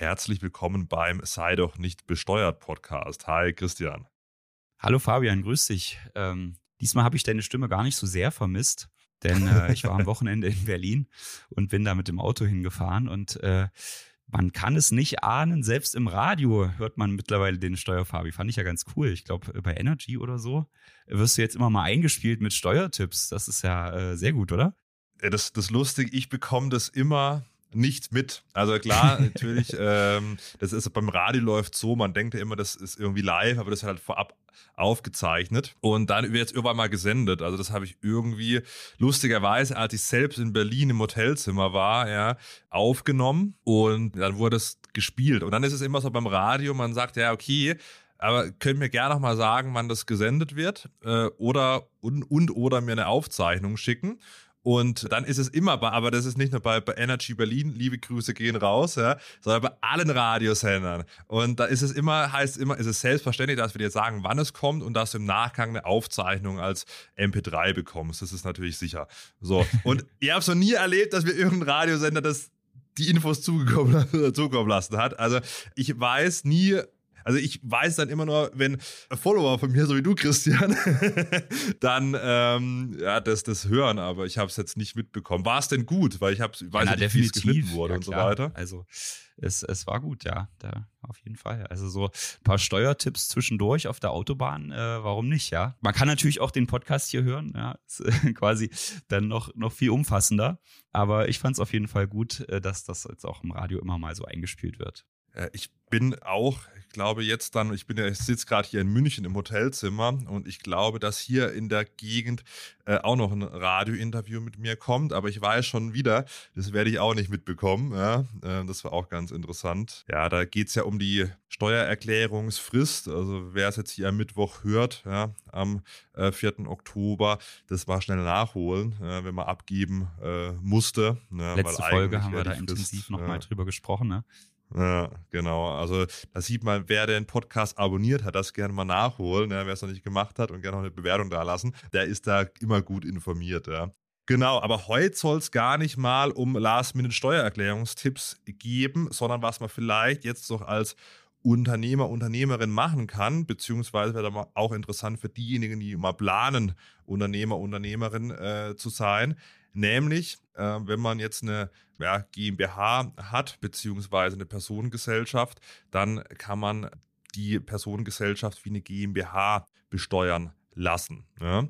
herzlich willkommen beim Sei doch nicht besteuert Podcast. Hi Christian. Hallo Fabian, grüß dich. Ähm, diesmal habe ich deine Stimme gar nicht so sehr vermisst, denn äh, ich war am Wochenende in Berlin und bin da mit dem Auto hingefahren und äh, man kann es nicht ahnen, selbst im Radio hört man mittlerweile den Steuerfabi. Fand ich ja ganz cool. Ich glaube, bei Energy oder so wirst du jetzt immer mal eingespielt mit Steuertipps. Das ist ja äh, sehr gut, oder? Das, das lustig, ich bekomme das immer nicht mit. Also klar, natürlich, ähm, das ist beim Radio läuft so, man denkt ja immer, das ist irgendwie live, aber das ist halt vorab aufgezeichnet und dann wird es irgendwann mal gesendet. Also das habe ich irgendwie lustigerweise, als ich selbst in Berlin im Hotelzimmer war, ja, aufgenommen und dann wurde es gespielt. Und dann ist es immer so beim Radio, man sagt ja, okay, aber könnt mir gerne noch mal sagen, wann das gesendet wird äh, oder und, und oder mir eine Aufzeichnung schicken. Und dann ist es immer bei, aber das ist nicht nur bei, bei Energy Berlin, liebe Grüße gehen raus, ja, sondern bei allen Radiosendern. Und da ist es immer, heißt immer, ist es selbstverständlich, dass wir dir sagen, wann es kommt und dass du im Nachgang eine Aufzeichnung als MP3 bekommst. Das ist natürlich sicher. So. Und ihr habt es noch nie erlebt, dass wir irgendein Radiosender das die Infos zugekommen, zukommen lassen hat. Also ich weiß nie, also ich weiß dann immer nur, wenn Follower von mir, so wie du, Christian, dann ähm, ja, das, das hören, aber ich habe es jetzt nicht mitbekommen. War es denn gut? Weil ich hab, weiß ja, nicht, wie es geschnitten wurde ja, und so weiter. Also es, es war gut, ja, da auf jeden Fall. Also so ein paar Steuertipps zwischendurch auf der Autobahn, äh, warum nicht, ja? Man kann natürlich auch den Podcast hier hören, ja, ist äh, quasi dann noch, noch viel umfassender. Aber ich fand es auf jeden Fall gut, äh, dass das jetzt auch im Radio immer mal so eingespielt wird. Äh, ich bin auch, ich glaube jetzt dann, ich bin ja, ich sitze gerade hier in München im Hotelzimmer und ich glaube, dass hier in der Gegend äh, auch noch ein Radiointerview mit mir kommt, aber ich weiß schon wieder, das werde ich auch nicht mitbekommen. Ja? Äh, das war auch ganz interessant. Ja, da geht es ja um die Steuererklärungsfrist. Also wer es jetzt hier am Mittwoch hört, ja, am äh, 4. Oktober, das war schnell nachholen, äh, wenn man abgeben äh, musste. Ne? Letzte Folge haben wir da intensiv nochmal drüber gesprochen. Ne? Ja, genau. Also da sieht man, wer den Podcast abonniert hat, das gerne mal nachholen. Ja, wer es noch nicht gemacht hat und gerne noch eine Bewertung da lassen, der ist da immer gut informiert. Ja. Genau, aber heute soll es gar nicht mal um Last-Minute-Steuererklärungstipps geben, sondern was man vielleicht jetzt noch als Unternehmer, Unternehmerin machen kann, beziehungsweise wäre da auch interessant für diejenigen, die mal planen, Unternehmer, Unternehmerin äh, zu sein, nämlich äh, wenn man jetzt eine ja, GmbH hat, beziehungsweise eine Personengesellschaft, dann kann man die Personengesellschaft wie eine GmbH besteuern lassen. Ne?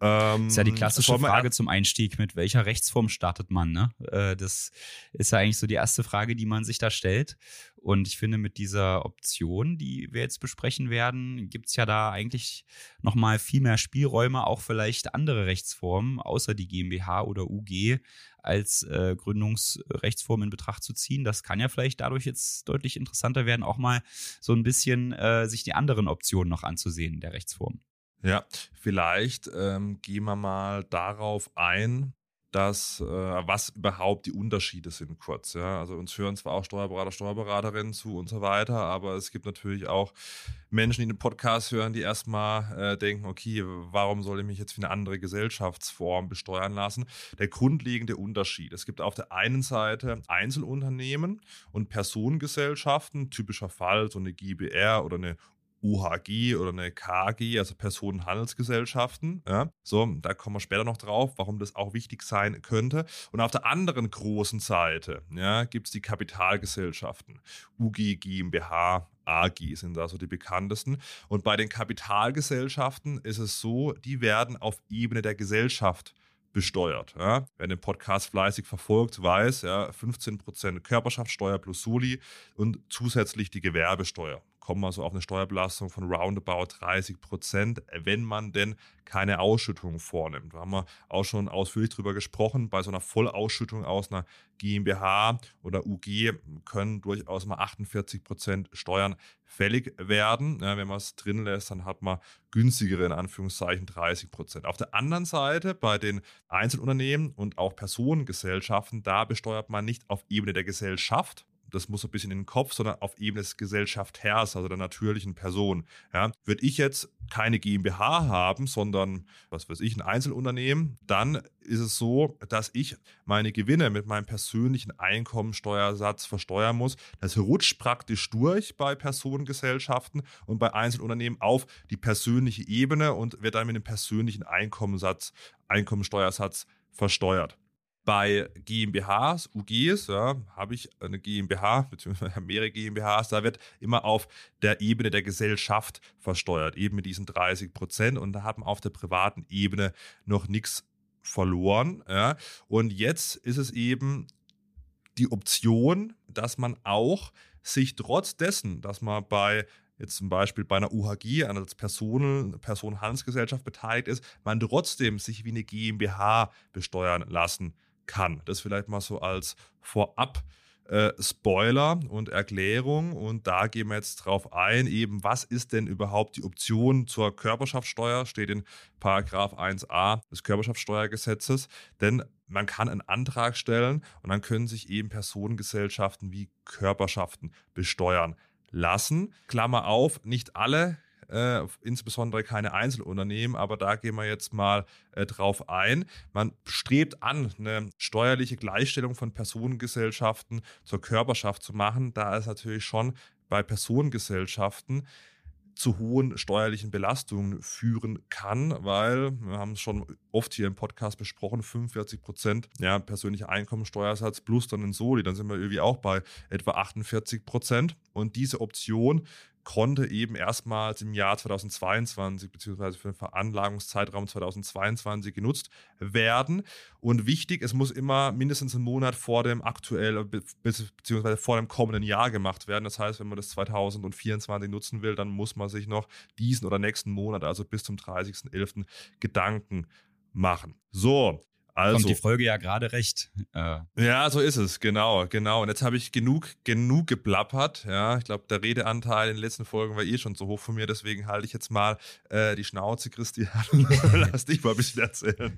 Ähm, ist ja die klassische Frage zum Einstieg, mit welcher Rechtsform startet man? Ne? Äh, das ist ja eigentlich so die erste Frage, die man sich da stellt. Und ich finde, mit dieser Option, die wir jetzt besprechen werden, gibt es ja da eigentlich nochmal viel mehr Spielräume, auch vielleicht andere Rechtsformen, außer die GmbH oder UG, als äh, Gründungsrechtsform in Betracht zu ziehen. Das kann ja vielleicht dadurch jetzt deutlich interessanter werden, auch mal so ein bisschen äh, sich die anderen Optionen noch anzusehen der Rechtsform. Ja, vielleicht ähm, gehen wir mal darauf ein, dass äh, was überhaupt die Unterschiede sind kurz. Ja? Also uns hören zwar auch Steuerberater, Steuerberaterinnen zu und so weiter, aber es gibt natürlich auch Menschen, die den Podcast hören, die erstmal äh, denken, okay, warum soll ich mich jetzt für eine andere Gesellschaftsform besteuern lassen? Der grundlegende Unterschied. Es gibt auf der einen Seite Einzelunternehmen und Personengesellschaften, typischer Fall so eine GBR oder eine UHG oder eine KG, also Personenhandelsgesellschaften. Ja, so, da kommen wir später noch drauf, warum das auch wichtig sein könnte. Und auf der anderen großen Seite ja, gibt es die Kapitalgesellschaften. UG, GmbH, AG sind da so die bekanntesten. Und bei den Kapitalgesellschaften ist es so, die werden auf Ebene der Gesellschaft besteuert. Ja. Wer den Podcast fleißig verfolgt, weiß, ja, 15% Körperschaftssteuer plus Soli und zusätzlich die Gewerbesteuer kommen wir so auf eine Steuerbelastung von roundabout 30 Prozent, wenn man denn keine Ausschüttung vornimmt. Da haben wir auch schon ausführlich drüber gesprochen. Bei so einer Vollausschüttung aus einer GmbH oder UG können durchaus mal 48 Prozent Steuern fällig werden. Ja, wenn man es drin lässt, dann hat man günstigere, in Anführungszeichen, 30 Prozent. Auf der anderen Seite, bei den Einzelunternehmen und auch Personengesellschaften, da besteuert man nicht auf Ebene der Gesellschaft, das muss ein bisschen in den Kopf, sondern auf Ebene des Gesellschaftherrs, also der natürlichen Person. Ja, würde ich jetzt keine GmbH haben, sondern, was weiß ich, ein Einzelunternehmen, dann ist es so, dass ich meine Gewinne mit meinem persönlichen Einkommensteuersatz versteuern muss. Das rutscht praktisch durch bei Personengesellschaften und bei Einzelunternehmen auf die persönliche Ebene und wird dann mit dem persönlichen Einkommenssatz, Einkommensteuersatz versteuert. Bei GmbHs, UGs, ja, habe ich eine GmbH, beziehungsweise mehrere GmbHs, da wird immer auf der Ebene der Gesellschaft versteuert, eben mit diesen 30 Prozent. Und da haben auf der privaten Ebene noch nichts verloren. Ja. Und jetzt ist es eben die Option, dass man auch sich trotz dessen, dass man bei jetzt zum Beispiel bei einer UHG, einer Personen, Person-Handelsgesellschaft beteiligt ist, man trotzdem sich wie eine GmbH besteuern lassen kann. Das vielleicht mal so als Vorab. Äh, Spoiler und Erklärung und da gehen wir jetzt drauf ein, eben was ist denn überhaupt die Option zur Körperschaftssteuer, steht in Paragraph 1a des Körperschaftssteuergesetzes, denn man kann einen Antrag stellen und dann können sich eben Personengesellschaften wie Körperschaften besteuern lassen. Klammer auf, nicht alle äh, insbesondere keine Einzelunternehmen, aber da gehen wir jetzt mal äh, drauf ein. Man strebt an, eine steuerliche Gleichstellung von Personengesellschaften zur Körperschaft zu machen, da es natürlich schon bei Personengesellschaften zu hohen steuerlichen Belastungen führen kann, weil wir haben es schon oft hier im Podcast besprochen, 45 Prozent ja, persönlicher Einkommensteuersatz plus dann ein Soli, dann sind wir irgendwie auch bei etwa 48 Prozent. Und diese Option konnte eben erstmals im Jahr 2022 beziehungsweise für den Veranlagungszeitraum 2022 genutzt werden. Und wichtig, es muss immer mindestens einen Monat vor dem aktuell beziehungsweise vor dem kommenden Jahr gemacht werden. Das heißt, wenn man das 2024 nutzen will, dann muss man sich noch diesen oder nächsten Monat, also bis zum 30.11. Gedanken machen. So, also, Kommt die Folge ja gerade recht. Äh. Ja, so ist es, genau, genau. Und jetzt habe ich genug, genug geplappert. Ja, ich glaube, der Redeanteil in den letzten Folgen war eh schon so hoch von mir, deswegen halte ich jetzt mal äh, die Schnauze, Christian, lass dich mal ein bisschen erzählen.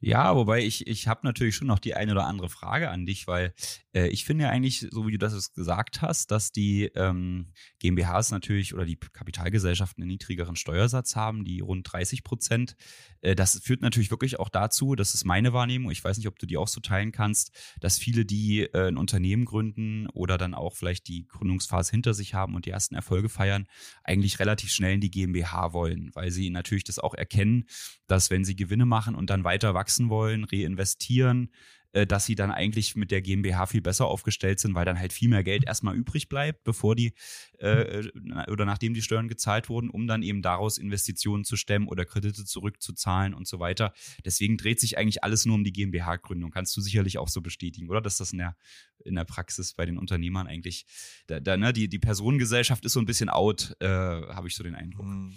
ja, wobei ich, ich habe natürlich schon noch die eine oder andere Frage an dich, weil äh, ich finde ja eigentlich, so wie du das gesagt hast, dass die ähm, GmbHs natürlich oder die Kapitalgesellschaften einen niedrigeren Steuersatz haben, die rund 30 Prozent. Äh, das führt natürlich wirklich auch dazu, dass es mein meine Wahrnehmung, ich weiß nicht, ob du die auch so teilen kannst, dass viele, die äh, ein Unternehmen gründen oder dann auch vielleicht die Gründungsphase hinter sich haben und die ersten Erfolge feiern, eigentlich relativ schnell in die GmbH wollen, weil sie natürlich das auch erkennen, dass wenn sie Gewinne machen und dann weiter wachsen wollen, reinvestieren, äh, dass sie dann eigentlich mit der GmbH viel besser aufgestellt sind, weil dann halt viel mehr Geld erstmal übrig bleibt, bevor die äh, oder nachdem die Steuern gezahlt wurden, um dann eben daraus Investitionen zu stemmen oder Kredite zurückzuzahlen und so weiter. Deswegen dreht sich eigentlich alles nur um die GmbH-Gründung. Kannst du sicherlich auch so bestätigen, oder? Dass das in der, in der Praxis bei den Unternehmern eigentlich, da, da, ne, die, die Personengesellschaft ist so ein bisschen out, äh, habe ich so den Eindruck. Mhm.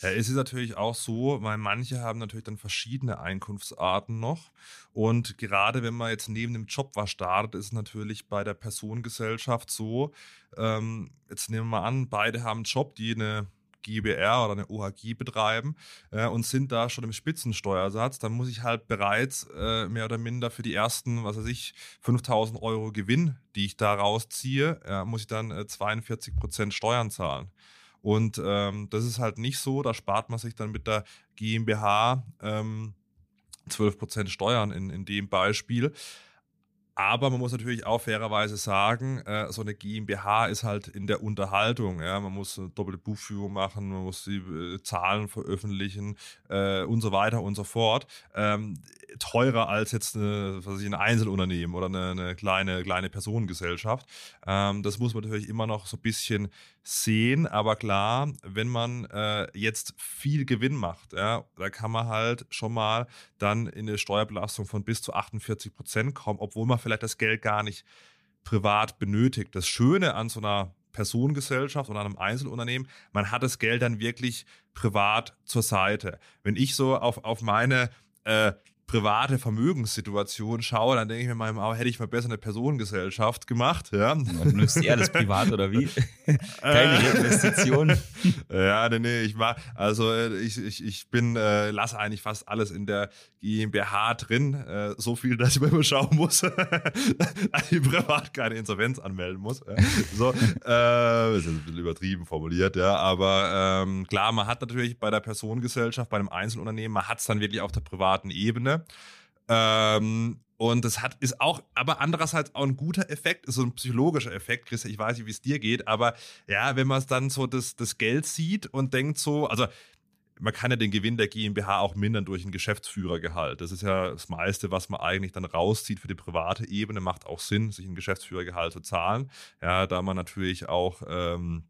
Ja, es ist natürlich auch so, weil manche haben natürlich dann verschiedene Einkunftsarten noch. Und gerade wenn man jetzt neben dem Job was startet, ist es natürlich bei der Personengesellschaft so, ähm, jetzt nehmen wir mal an, beide haben einen Job, die eine GBR oder eine OHG betreiben äh, und sind da schon im Spitzensteuersatz, dann muss ich halt bereits äh, mehr oder minder für die ersten, was weiß ich, 5000 Euro Gewinn, die ich da rausziehe, äh, muss ich dann 42 Prozent Steuern zahlen. Und ähm, das ist halt nicht so, da spart man sich dann mit der GmbH ähm, 12% Steuern in, in dem Beispiel. Aber man muss natürlich auch fairerweise sagen, äh, so eine GmbH ist halt in der Unterhaltung. Ja? Man muss eine doppelte Buchführung machen, man muss die äh, Zahlen veröffentlichen äh, und so weiter und so fort. Ähm, teurer als jetzt eine, was ich, ein Einzelunternehmen oder eine, eine kleine, kleine Personengesellschaft. Ähm, das muss man natürlich immer noch so ein bisschen sehen, aber klar, wenn man äh, jetzt viel Gewinn macht, ja, da kann man halt schon mal dann in eine Steuerbelastung von bis zu 48 Prozent kommen, obwohl man vielleicht das Geld gar nicht privat benötigt. Das Schöne an so einer Personengesellschaft oder einem Einzelunternehmen, man hat das Geld dann wirklich privat zur Seite. Wenn ich so auf, auf meine äh, private Vermögenssituation schaue, dann denke ich mir mal, hätte ich mal besser eine Personengesellschaft gemacht. Ja. Nutzt ihr das privat oder wie? Keine äh. Investition. ja, nee, nee, ich war, also äh, ich, ich, ich bin, äh, lasse eigentlich fast alles in der GmbH drin. Äh, so viel, dass ich mal immer schauen muss, dass ich privat keine Insolvenz anmelden muss. so, äh, das ist ein bisschen übertrieben formuliert, ja. Aber ähm, klar, man hat natürlich bei der Personengesellschaft, bei einem Einzelunternehmen, man hat es dann wirklich auf der privaten Ebene. Ähm, und das hat, ist auch, aber andererseits auch ein guter Effekt, ist so ein psychologischer Effekt, Chris, ich weiß nicht, wie es dir geht, aber ja, wenn man es dann so das, das Geld sieht und denkt so, also man kann ja den Gewinn der GmbH auch mindern durch ein Geschäftsführergehalt. Das ist ja das meiste, was man eigentlich dann rauszieht für die private Ebene. Macht auch Sinn, sich ein Geschäftsführergehalt zu zahlen. Ja, da man natürlich auch ähm,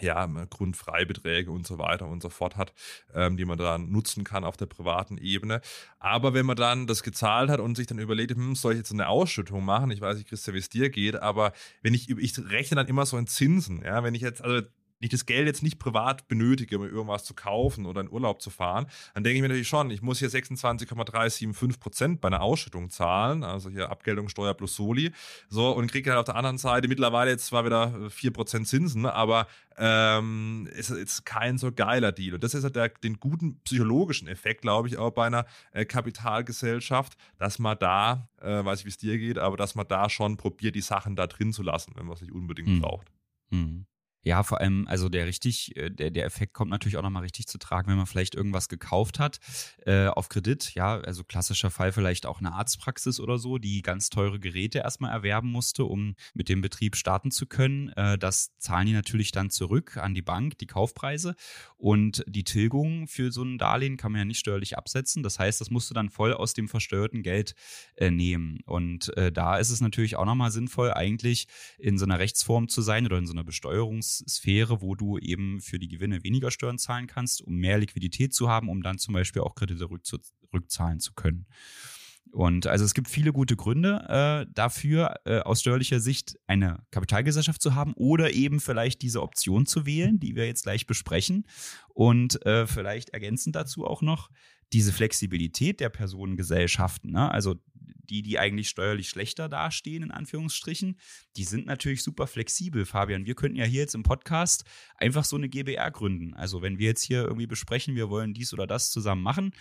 ja, Grundfreibeträge und so weiter und so fort hat, ähm, die man dann nutzen kann auf der privaten Ebene. Aber wenn man dann das gezahlt hat und sich dann überlegt, hm, soll ich jetzt eine Ausschüttung machen? Ich weiß nicht, Christian, wie es dir geht, aber wenn ich, ich rechne dann immer so in Zinsen, ja, wenn ich jetzt, also ich das Geld jetzt nicht privat benötige, um irgendwas zu kaufen oder in Urlaub zu fahren, dann denke ich mir natürlich schon, ich muss hier 26,375 Prozent bei einer Ausschüttung zahlen, also hier Abgeltungssteuer plus Soli, so und kriege halt auf der anderen Seite mittlerweile jetzt zwar wieder 4 Prozent Zinsen, aber ähm, ist jetzt kein so geiler Deal. Und das ist halt der, den guten psychologischen Effekt, glaube ich, auch bei einer äh, Kapitalgesellschaft, dass man da, äh, weiß ich, wie es dir geht, aber dass man da schon probiert, die Sachen da drin zu lassen, wenn man es nicht unbedingt mhm. braucht. Mhm. Ja, vor allem, also der richtig, äh, der, der Effekt kommt natürlich auch nochmal richtig zu tragen, wenn man vielleicht irgendwas gekauft hat äh, auf Kredit. Ja, also klassischer Fall vielleicht auch eine Arztpraxis oder so, die ganz teure Geräte erstmal erwerben musste, um mit dem Betrieb starten zu können. Äh, das zahlen die natürlich dann zurück an die Bank, die Kaufpreise. Und die Tilgung für so ein Darlehen kann man ja nicht steuerlich absetzen. Das heißt, das musst du dann voll aus dem versteuerten Geld äh, nehmen. Und äh, da ist es natürlich auch nochmal sinnvoll, eigentlich in so einer Rechtsform zu sein oder in so einer Besteuerungs- Sphäre, wo du eben für die Gewinne weniger Steuern zahlen kannst, um mehr Liquidität zu haben, um dann zum Beispiel auch Kredite rückzahlen zu können. Und also es gibt viele gute Gründe äh, dafür, äh, aus steuerlicher Sicht eine Kapitalgesellschaft zu haben oder eben vielleicht diese Option zu wählen, die wir jetzt gleich besprechen. Und äh, vielleicht ergänzend dazu auch noch diese Flexibilität der Personengesellschaften. Ne? Also die, die eigentlich steuerlich schlechter dastehen, in Anführungsstrichen, die sind natürlich super flexibel, Fabian. Wir könnten ja hier jetzt im Podcast einfach so eine GBR gründen. Also wenn wir jetzt hier irgendwie besprechen, wir wollen dies oder das zusammen machen,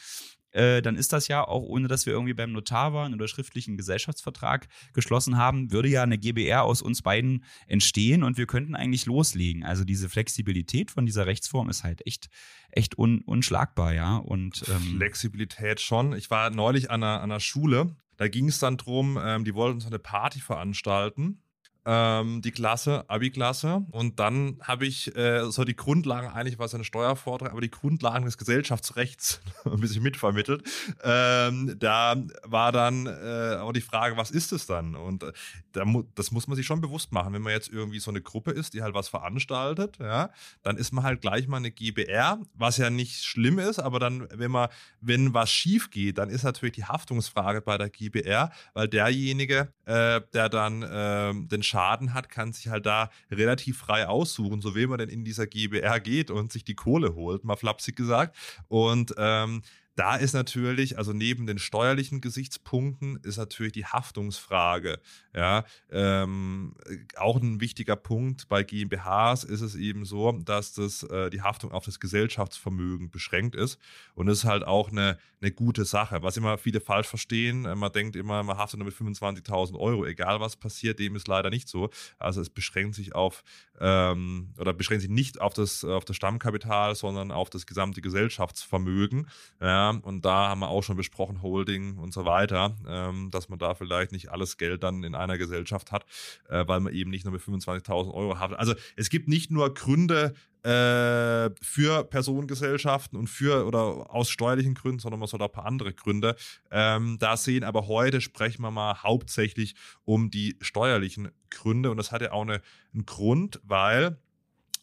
äh, dann ist das ja auch, ohne dass wir irgendwie beim Notar waren oder schriftlichen Gesellschaftsvertrag geschlossen haben, würde ja eine GBR aus uns beiden entstehen und wir könnten eigentlich loslegen. Also diese Flexibilität von dieser Rechtsform ist halt echt, echt un, unschlagbar, ja. Und, ähm, Flexibilität schon. Ich war neulich an einer, an einer Schule, da ging es dann drum, ähm, die wollten so eine Party veranstalten ähm, die Klasse, Abi-Klasse. Und dann habe ich äh, so die Grundlagen, eigentlich war es eine Steuerforderung, aber die Grundlagen des Gesellschaftsrechts ein bisschen mitvermittelt. Ähm, da war dann äh, auch die Frage, was ist es dann? Und äh, da mu das muss man sich schon bewusst machen. Wenn man jetzt irgendwie so eine Gruppe ist, die halt was veranstaltet, ja, dann ist man halt gleich mal eine GBR, was ja nicht schlimm ist, aber dann, wenn man, wenn was schief geht, dann ist natürlich die Haftungsfrage bei der GBR, weil derjenige, äh, der dann ähm, den Schaden hat, kann sich halt da relativ frei aussuchen, so wie man denn in dieser GBR geht und sich die Kohle holt, mal flapsig gesagt. Und ähm, da ist natürlich, also neben den steuerlichen Gesichtspunkten, ist natürlich die Haftungsfrage. Ja, ähm, auch ein wichtiger Punkt bei GmbHs ist es eben so, dass das, äh, die Haftung auf das Gesellschaftsvermögen beschränkt ist. Und das ist halt auch eine, eine gute Sache. Was immer viele falsch verstehen, äh, man denkt immer, man haftet nur mit 25.000 Euro, egal was passiert, dem ist leider nicht so. Also es beschränkt sich auf, ähm, oder beschränkt sich nicht auf das, auf das Stammkapital, sondern auf das gesamte Gesellschaftsvermögen. Ja, und da haben wir auch schon besprochen, Holding und so weiter, ähm, dass man da vielleicht nicht alles Geld dann in einer Gesellschaft hat, äh, weil man eben nicht nur mit 25.000 Euro hat. Also es gibt nicht nur Gründe, äh, für Personengesellschaften und für oder aus steuerlichen Gründen, sondern man soll auch ein paar andere Gründe ähm, da sehen. Aber heute sprechen wir mal hauptsächlich um die steuerlichen Gründe und das hat ja auch eine, einen Grund, weil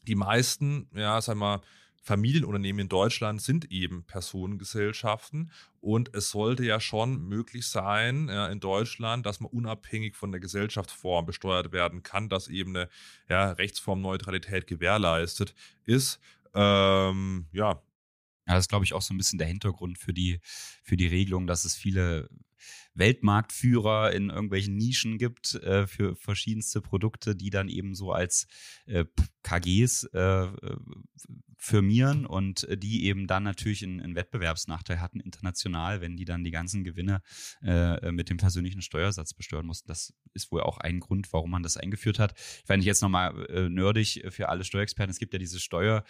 die meisten, ja, sagen wir mal, Familienunternehmen in Deutschland sind eben Personengesellschaften und es sollte ja schon möglich sein ja, in Deutschland, dass man unabhängig von der Gesellschaftsform besteuert werden kann, dass eben eine ja, Rechtsformneutralität gewährleistet ist. Ähm, ja, Ja, das ist, glaube ich, auch so ein bisschen der Hintergrund für die, für die Regelung, dass es viele Weltmarktführer in irgendwelchen Nischen gibt äh, für verschiedenste Produkte, die dann eben so als äh, KGs äh, firmieren und die eben dann natürlich einen, einen, Wettbewerbsnachteil hatten international, wenn die dann die ganzen Gewinne äh, mit dem persönlichen Steuersatz besteuern mussten. Das ist wohl auch ein Grund, warum man das eingeführt hat. Ich fand jetzt nochmal äh, nerdig für alle Steuerexperten. Es gibt ja diese Steuer,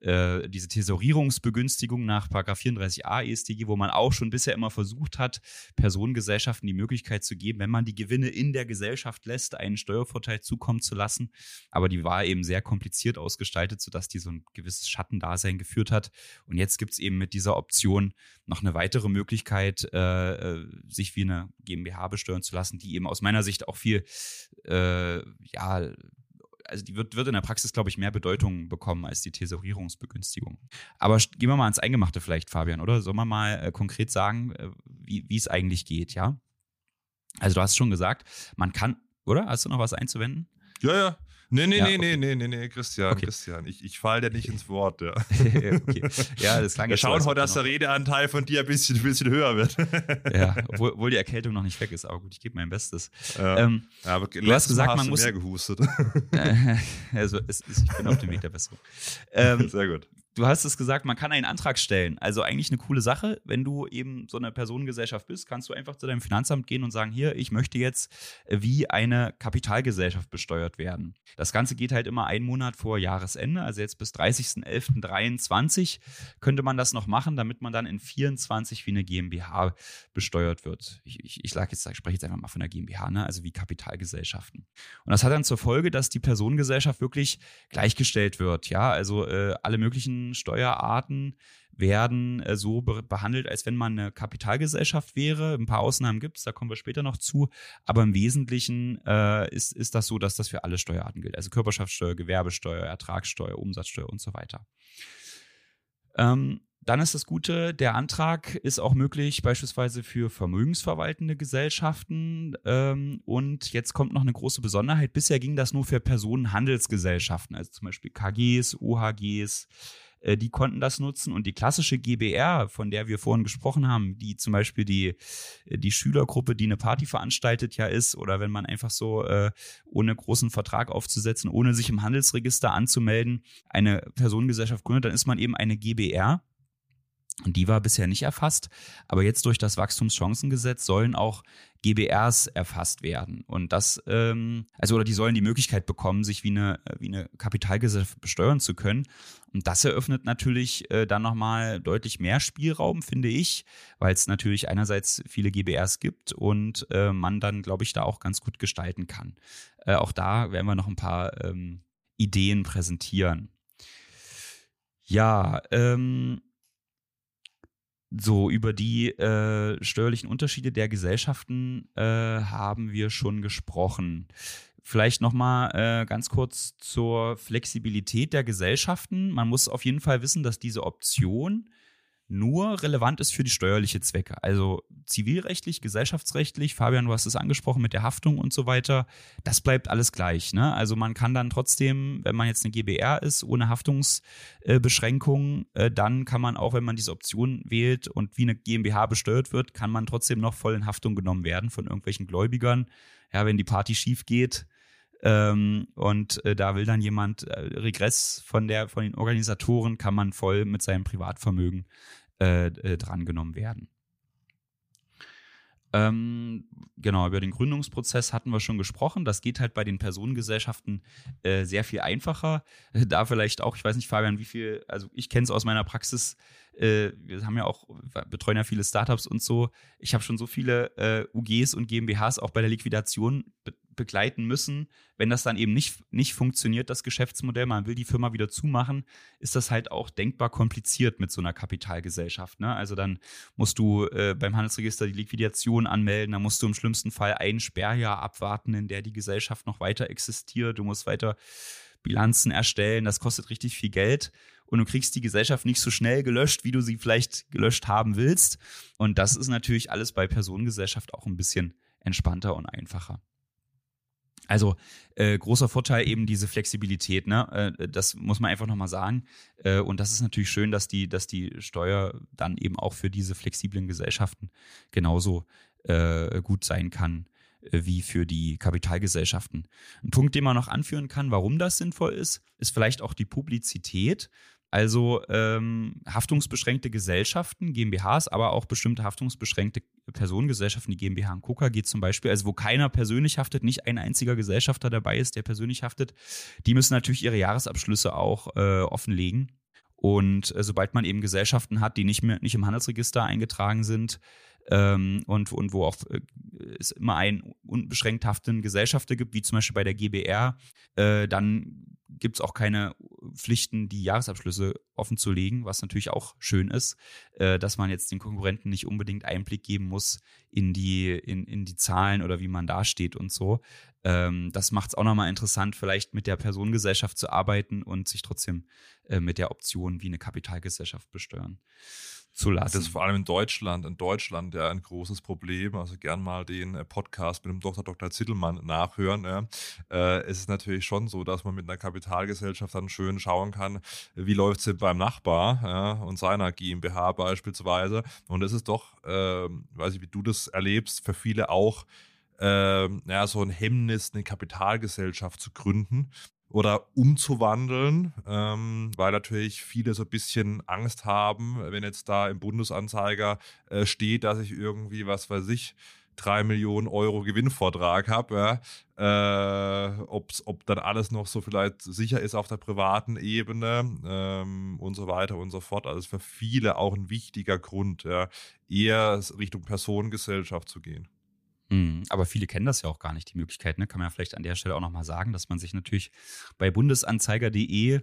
äh, diese Tesorierungsbegünstigung nach 34a ESTG, wo man auch schon bisher immer versucht hat, Personengesellschaften die Möglichkeit zu geben, wenn man die Gewinne in der Gesellschaft lässt, einen Steuervorteil zukommen zu lassen. Aber die war eben sehr kompliziert ausgestaltet, sodass die so ein gewisses Schattendasein geführt hat. Und jetzt gibt es eben mit dieser Option noch eine weitere Möglichkeit, äh, äh sich wie eine GmbH besteuern zu lassen, die eben aus meiner Sicht auch viel, äh, ja, also die wird, wird in der Praxis, glaube ich, mehr Bedeutung bekommen als die Tesorierungsbegünstigung. Aber gehen wir mal ans Eingemachte vielleicht, Fabian, oder? Sollen wir mal äh, konkret sagen, äh, wie es eigentlich geht, ja? Also du hast schon gesagt, man kann, oder? Hast du noch was einzuwenden? Ja, ja. Nee, nee, ja, nee, okay. nee, nee, nee, Christian, okay. Christian. Ich, ich falle dir nicht ins Wort. Ja, okay. ja das klang Wir schauen so, heute, dass der Redeanteil von dir ein bisschen, ein bisschen höher wird. ja, obwohl, obwohl, die Erkältung noch nicht weg ist. Aber gut, ich gebe mein Bestes. Ja, ähm, ja aber du hast gesagt, man muss. mehr gehustet. also, es, es, ich bin auf dem Weg der Besserung. Ähm, Sehr gut du hast es gesagt, man kann einen Antrag stellen. Also eigentlich eine coole Sache. Wenn du eben so eine Personengesellschaft bist, kannst du einfach zu deinem Finanzamt gehen und sagen, hier, ich möchte jetzt äh, wie eine Kapitalgesellschaft besteuert werden. Das Ganze geht halt immer einen Monat vor Jahresende, also jetzt bis 30.11.23 könnte man das noch machen, damit man dann in 24 wie eine GmbH besteuert wird. Ich, ich, ich, jetzt, ich spreche jetzt einfach mal von der GmbH, ne? also wie Kapitalgesellschaften. Und das hat dann zur Folge, dass die Personengesellschaft wirklich gleichgestellt wird. Ja, also äh, alle möglichen Steuerarten werden äh, so be behandelt, als wenn man eine Kapitalgesellschaft wäre. Ein paar Ausnahmen gibt es, da kommen wir später noch zu. Aber im Wesentlichen äh, ist, ist das so, dass das für alle Steuerarten gilt. Also Körperschaftssteuer, Gewerbesteuer, Ertragssteuer, Umsatzsteuer und so weiter. Ähm, dann ist das Gute, der Antrag ist auch möglich beispielsweise für vermögensverwaltende Gesellschaften. Ähm, und jetzt kommt noch eine große Besonderheit. Bisher ging das nur für Personenhandelsgesellschaften, also zum Beispiel KGs, OHGs, äh, die konnten das nutzen und die klassische GBR, von der wir vorhin gesprochen haben, die zum Beispiel die, äh, die Schülergruppe, die eine Party veranstaltet ja ist, oder wenn man einfach so äh, ohne großen Vertrag aufzusetzen, ohne sich im Handelsregister anzumelden, eine Personengesellschaft gründet, dann ist man eben eine GBR. Und die war bisher nicht erfasst. Aber jetzt durch das Wachstumschancengesetz sollen auch GBRs erfasst werden. Und das, ähm, also oder die sollen die Möglichkeit bekommen, sich wie eine, wie eine Kapitalgesellschaft besteuern zu können. Und das eröffnet natürlich äh, dann nochmal deutlich mehr Spielraum, finde ich, weil es natürlich einerseits viele GBRs gibt und äh, man dann, glaube ich, da auch ganz gut gestalten kann. Äh, auch da werden wir noch ein paar ähm, Ideen präsentieren. Ja, ähm, so, über die äh, steuerlichen Unterschiede der Gesellschaften äh, haben wir schon gesprochen. Vielleicht nochmal äh, ganz kurz zur Flexibilität der Gesellschaften. Man muss auf jeden Fall wissen, dass diese Option nur relevant ist für die steuerliche Zwecke. Also zivilrechtlich, gesellschaftsrechtlich, Fabian, du hast es angesprochen mit der Haftung und so weiter, das bleibt alles gleich. Ne? Also man kann dann trotzdem, wenn man jetzt eine GBR ist, ohne Haftungsbeschränkungen, äh, dann kann man auch, wenn man diese Option wählt und wie eine GmbH besteuert wird, kann man trotzdem noch voll in Haftung genommen werden von irgendwelchen Gläubigern. Ja, wenn die Party schief geht, ähm, und äh, da will dann jemand äh, Regress von der von den Organisatoren kann man voll mit seinem Privatvermögen äh, äh, drangenommen werden. Ähm, genau, über den Gründungsprozess hatten wir schon gesprochen. Das geht halt bei den Personengesellschaften äh, sehr viel einfacher. Da vielleicht auch, ich weiß nicht, Fabian, wie viel, also ich kenne es aus meiner Praxis, äh, wir haben ja auch, betreuen ja viele Startups und so. Ich habe schon so viele äh, UGs und GmbHs auch bei der Liquidation begleiten müssen. Wenn das dann eben nicht, nicht funktioniert, das Geschäftsmodell, man will die Firma wieder zumachen, ist das halt auch denkbar kompliziert mit so einer Kapitalgesellschaft. Ne? Also dann musst du äh, beim Handelsregister die Liquidation anmelden, dann musst du im schlimmsten Fall ein Sperrjahr abwarten, in der die Gesellschaft noch weiter existiert. Du musst weiter Bilanzen erstellen, das kostet richtig viel Geld und du kriegst die Gesellschaft nicht so schnell gelöscht, wie du sie vielleicht gelöscht haben willst. Und das ist natürlich alles bei Personengesellschaft auch ein bisschen entspannter und einfacher. Also äh, großer Vorteil eben diese Flexibilität, ne? Äh, das muss man einfach nochmal sagen. Äh, und das ist natürlich schön, dass die, dass die Steuer dann eben auch für diese flexiblen Gesellschaften genauso äh, gut sein kann äh, wie für die Kapitalgesellschaften. Ein Punkt, den man noch anführen kann, warum das sinnvoll ist, ist vielleicht auch die Publizität. Also ähm, haftungsbeschränkte Gesellschaften, GmbHs, aber auch bestimmte haftungsbeschränkte Personengesellschaften, die GmbH und KUKA geht zum Beispiel, also wo keiner persönlich haftet, nicht ein einziger Gesellschafter dabei ist, der persönlich haftet, die müssen natürlich ihre Jahresabschlüsse auch äh, offenlegen. Und äh, sobald man eben Gesellschaften hat, die nicht mehr nicht im Handelsregister eingetragen sind, ähm, und, und wo auch äh, es immer einen unbeschränkt haftenden Gesellschafter gibt, wie zum Beispiel bei der GBR, äh, dann gibt es auch keine Pflichten, die Jahresabschlüsse offen zu legen, was natürlich auch schön ist, äh, dass man jetzt den Konkurrenten nicht unbedingt Einblick geben muss in die, in, in die Zahlen oder wie man dasteht und so. Ähm, das macht es auch nochmal interessant, vielleicht mit der Personengesellschaft zu arbeiten und sich trotzdem äh, mit der Option wie eine Kapitalgesellschaft besteuern zu lassen. Das ist vor allem in Deutschland, in Deutschland ja ein großes Problem. Also gern mal den äh, Podcast mit dem Dr. Dr. Zittelmann nachhören. Ja. Äh, es ist natürlich schon so, dass man mit einer Kapitalgesellschaft dann schön schauen kann, wie läuft es beim Nachbar ja, und seiner GmbH beispielsweise. Und es ist doch, äh, weiß ich, wie du das erlebst, für viele auch äh, ja, so ein Hemmnis, eine Kapitalgesellschaft zu gründen oder umzuwandeln, ähm, weil natürlich viele so ein bisschen Angst haben, wenn jetzt da im Bundesanzeiger äh, steht, dass ich irgendwie, was weiß ich, drei Millionen Euro Gewinnvortrag habe, ja, äh, ob dann alles noch so vielleicht sicher ist auf der privaten Ebene ähm, und so weiter und so fort. Also für viele auch ein wichtiger Grund, ja, eher Richtung Personengesellschaft zu gehen. Mhm. Aber viele kennen das ja auch gar nicht, die Möglichkeit. Ne? Kann man ja vielleicht an der Stelle auch nochmal sagen, dass man sich natürlich bei bundesanzeiger.de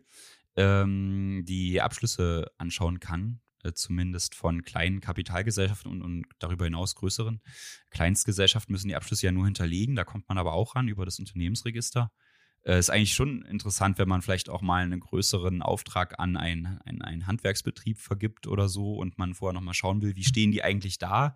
ähm, die Abschlüsse anschauen kann, zumindest von kleinen Kapitalgesellschaften und, und, darüber hinaus größeren. Kleinstgesellschaften müssen die Abschlüsse ja nur hinterlegen, da kommt man aber auch ran über das Unternehmensregister. Äh, ist eigentlich schon interessant, wenn man vielleicht auch mal einen größeren Auftrag an einen, einen, einen Handwerksbetrieb vergibt oder so und man vorher nochmal schauen will, wie stehen die eigentlich da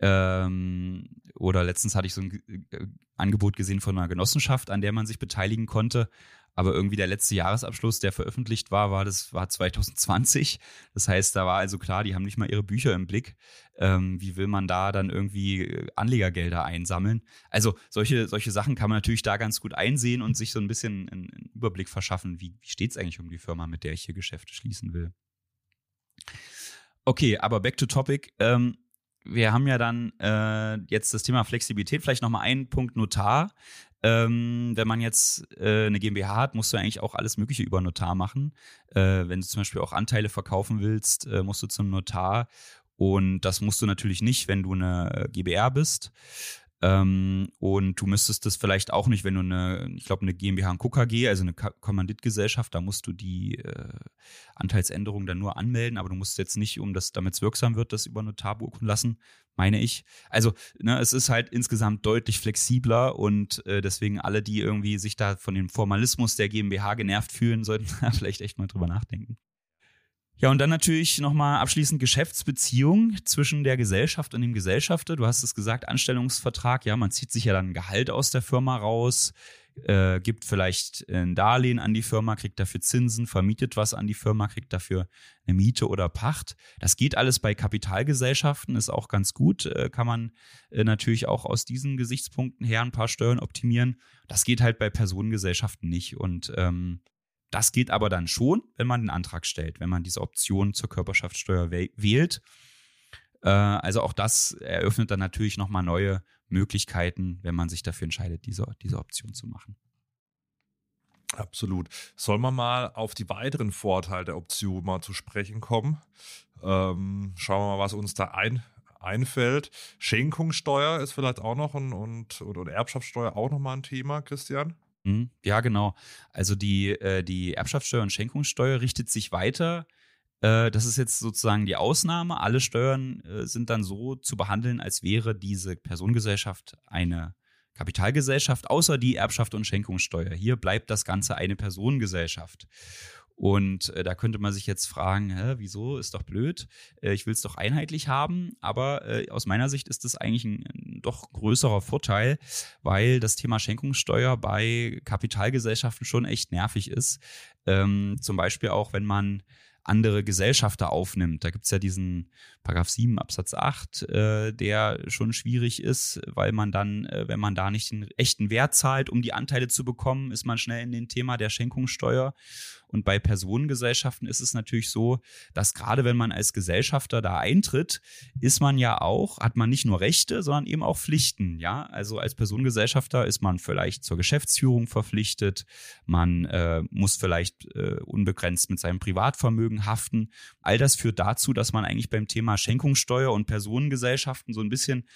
ähm, oder letztens hatte ich so ein äh, Angebot gesehen von einer Genossenschaft, an der man sich beteiligen konnte. Aber irgendwie der letzte Jahresabschluss, der veröffentlicht war, war das war 2020. Das heißt, da war also klar, die haben nicht mal ihre Bücher im Blick. Ähm, wie will man da dann irgendwie äh, Anlegergelder einsammeln? Also solche, solche Sachen kann man natürlich da ganz gut einsehen und sich so ein bisschen einen, Überblick verschaffen, wie, wie steht es eigentlich um die Firma, mit der ich hier Geschäfte schließen will. Okay, aber back to topic. Ähm, wir haben ja dann äh, jetzt das Thema Flexibilität, vielleicht nochmal einen Punkt Notar. Ähm, wenn man jetzt äh, eine GmbH hat, musst du eigentlich auch alles Mögliche über Notar machen. Äh, wenn du zum Beispiel auch Anteile verkaufen willst, äh, musst du zum Notar. Und das musst du natürlich nicht, wenn du eine GbR bist. Ähm, und du müsstest das vielleicht auch nicht, wenn du eine, ich glaube, eine GmbH und KKG, also eine Kommanditgesellschaft, da musst du die äh, Anteilsänderung dann nur anmelden, aber du musst jetzt nicht, um das, damit es wirksam wird, das über Notar beurkunden lassen, meine ich. Also, ne, es ist halt insgesamt deutlich flexibler und äh, deswegen alle, die irgendwie sich da von dem Formalismus der GmbH genervt fühlen, sollten da vielleicht echt mal drüber nachdenken. Ja, und dann natürlich nochmal abschließend Geschäftsbeziehung zwischen der Gesellschaft und dem Gesellschafter. Du hast es gesagt, Anstellungsvertrag. Ja, man zieht sich ja dann Gehalt aus der Firma raus, äh, gibt vielleicht ein Darlehen an die Firma, kriegt dafür Zinsen, vermietet was an die Firma, kriegt dafür eine Miete oder Pacht. Das geht alles bei Kapitalgesellschaften, ist auch ganz gut. Äh, kann man äh, natürlich auch aus diesen Gesichtspunkten her ein paar Steuern optimieren. Das geht halt bei Personengesellschaften nicht. Und ähm, das geht aber dann schon, wenn man den Antrag stellt, wenn man diese Option zur Körperschaftssteuer wählt. Äh, also auch das eröffnet dann natürlich nochmal neue Möglichkeiten, wenn man sich dafür entscheidet, diese, diese Option zu machen. Absolut. Sollen wir mal auf die weiteren Vorteile der Option mal zu sprechen kommen? Ähm, schauen wir mal, was uns da ein, einfällt. Schenkungssteuer ist vielleicht auch noch ein, und, und, und Erbschaftssteuer auch nochmal ein Thema, Christian. Mhm. Ja, genau. Also die, äh, die Erbschaftssteuer und Schenkungssteuer richtet sich weiter. Äh, das ist jetzt sozusagen die Ausnahme. Alle Steuern äh, sind dann so zu behandeln, als wäre diese Personengesellschaft eine Kapitalgesellschaft, außer die Erbschaft und Schenkungssteuer. Hier bleibt das Ganze eine Personengesellschaft. Und äh, da könnte man sich jetzt fragen, hä, wieso, ist doch blöd, äh, ich will es doch einheitlich haben, aber äh, aus meiner Sicht ist das eigentlich ein, ein, doch größerer Vorteil, weil das Thema Schenkungssteuer bei Kapitalgesellschaften schon echt nervig ist. Ähm, zum Beispiel auch, wenn man andere Gesellschafter aufnimmt. Da gibt es ja diesen Paragraph 7 Absatz 8, äh, der schon schwierig ist, weil man dann, äh, wenn man da nicht den echten Wert zahlt, um die Anteile zu bekommen, ist man schnell in dem Thema der Schenkungssteuer. Und bei Personengesellschaften ist es natürlich so, dass gerade wenn man als Gesellschafter da eintritt, ist man ja auch, hat man nicht nur Rechte, sondern eben auch Pflichten. Ja, also als Personengesellschafter ist man vielleicht zur Geschäftsführung verpflichtet, man äh, muss vielleicht äh, unbegrenzt mit seinem Privatvermögen haften. All das führt dazu, dass man eigentlich beim Thema Schenkungssteuer und Personengesellschaften so ein bisschen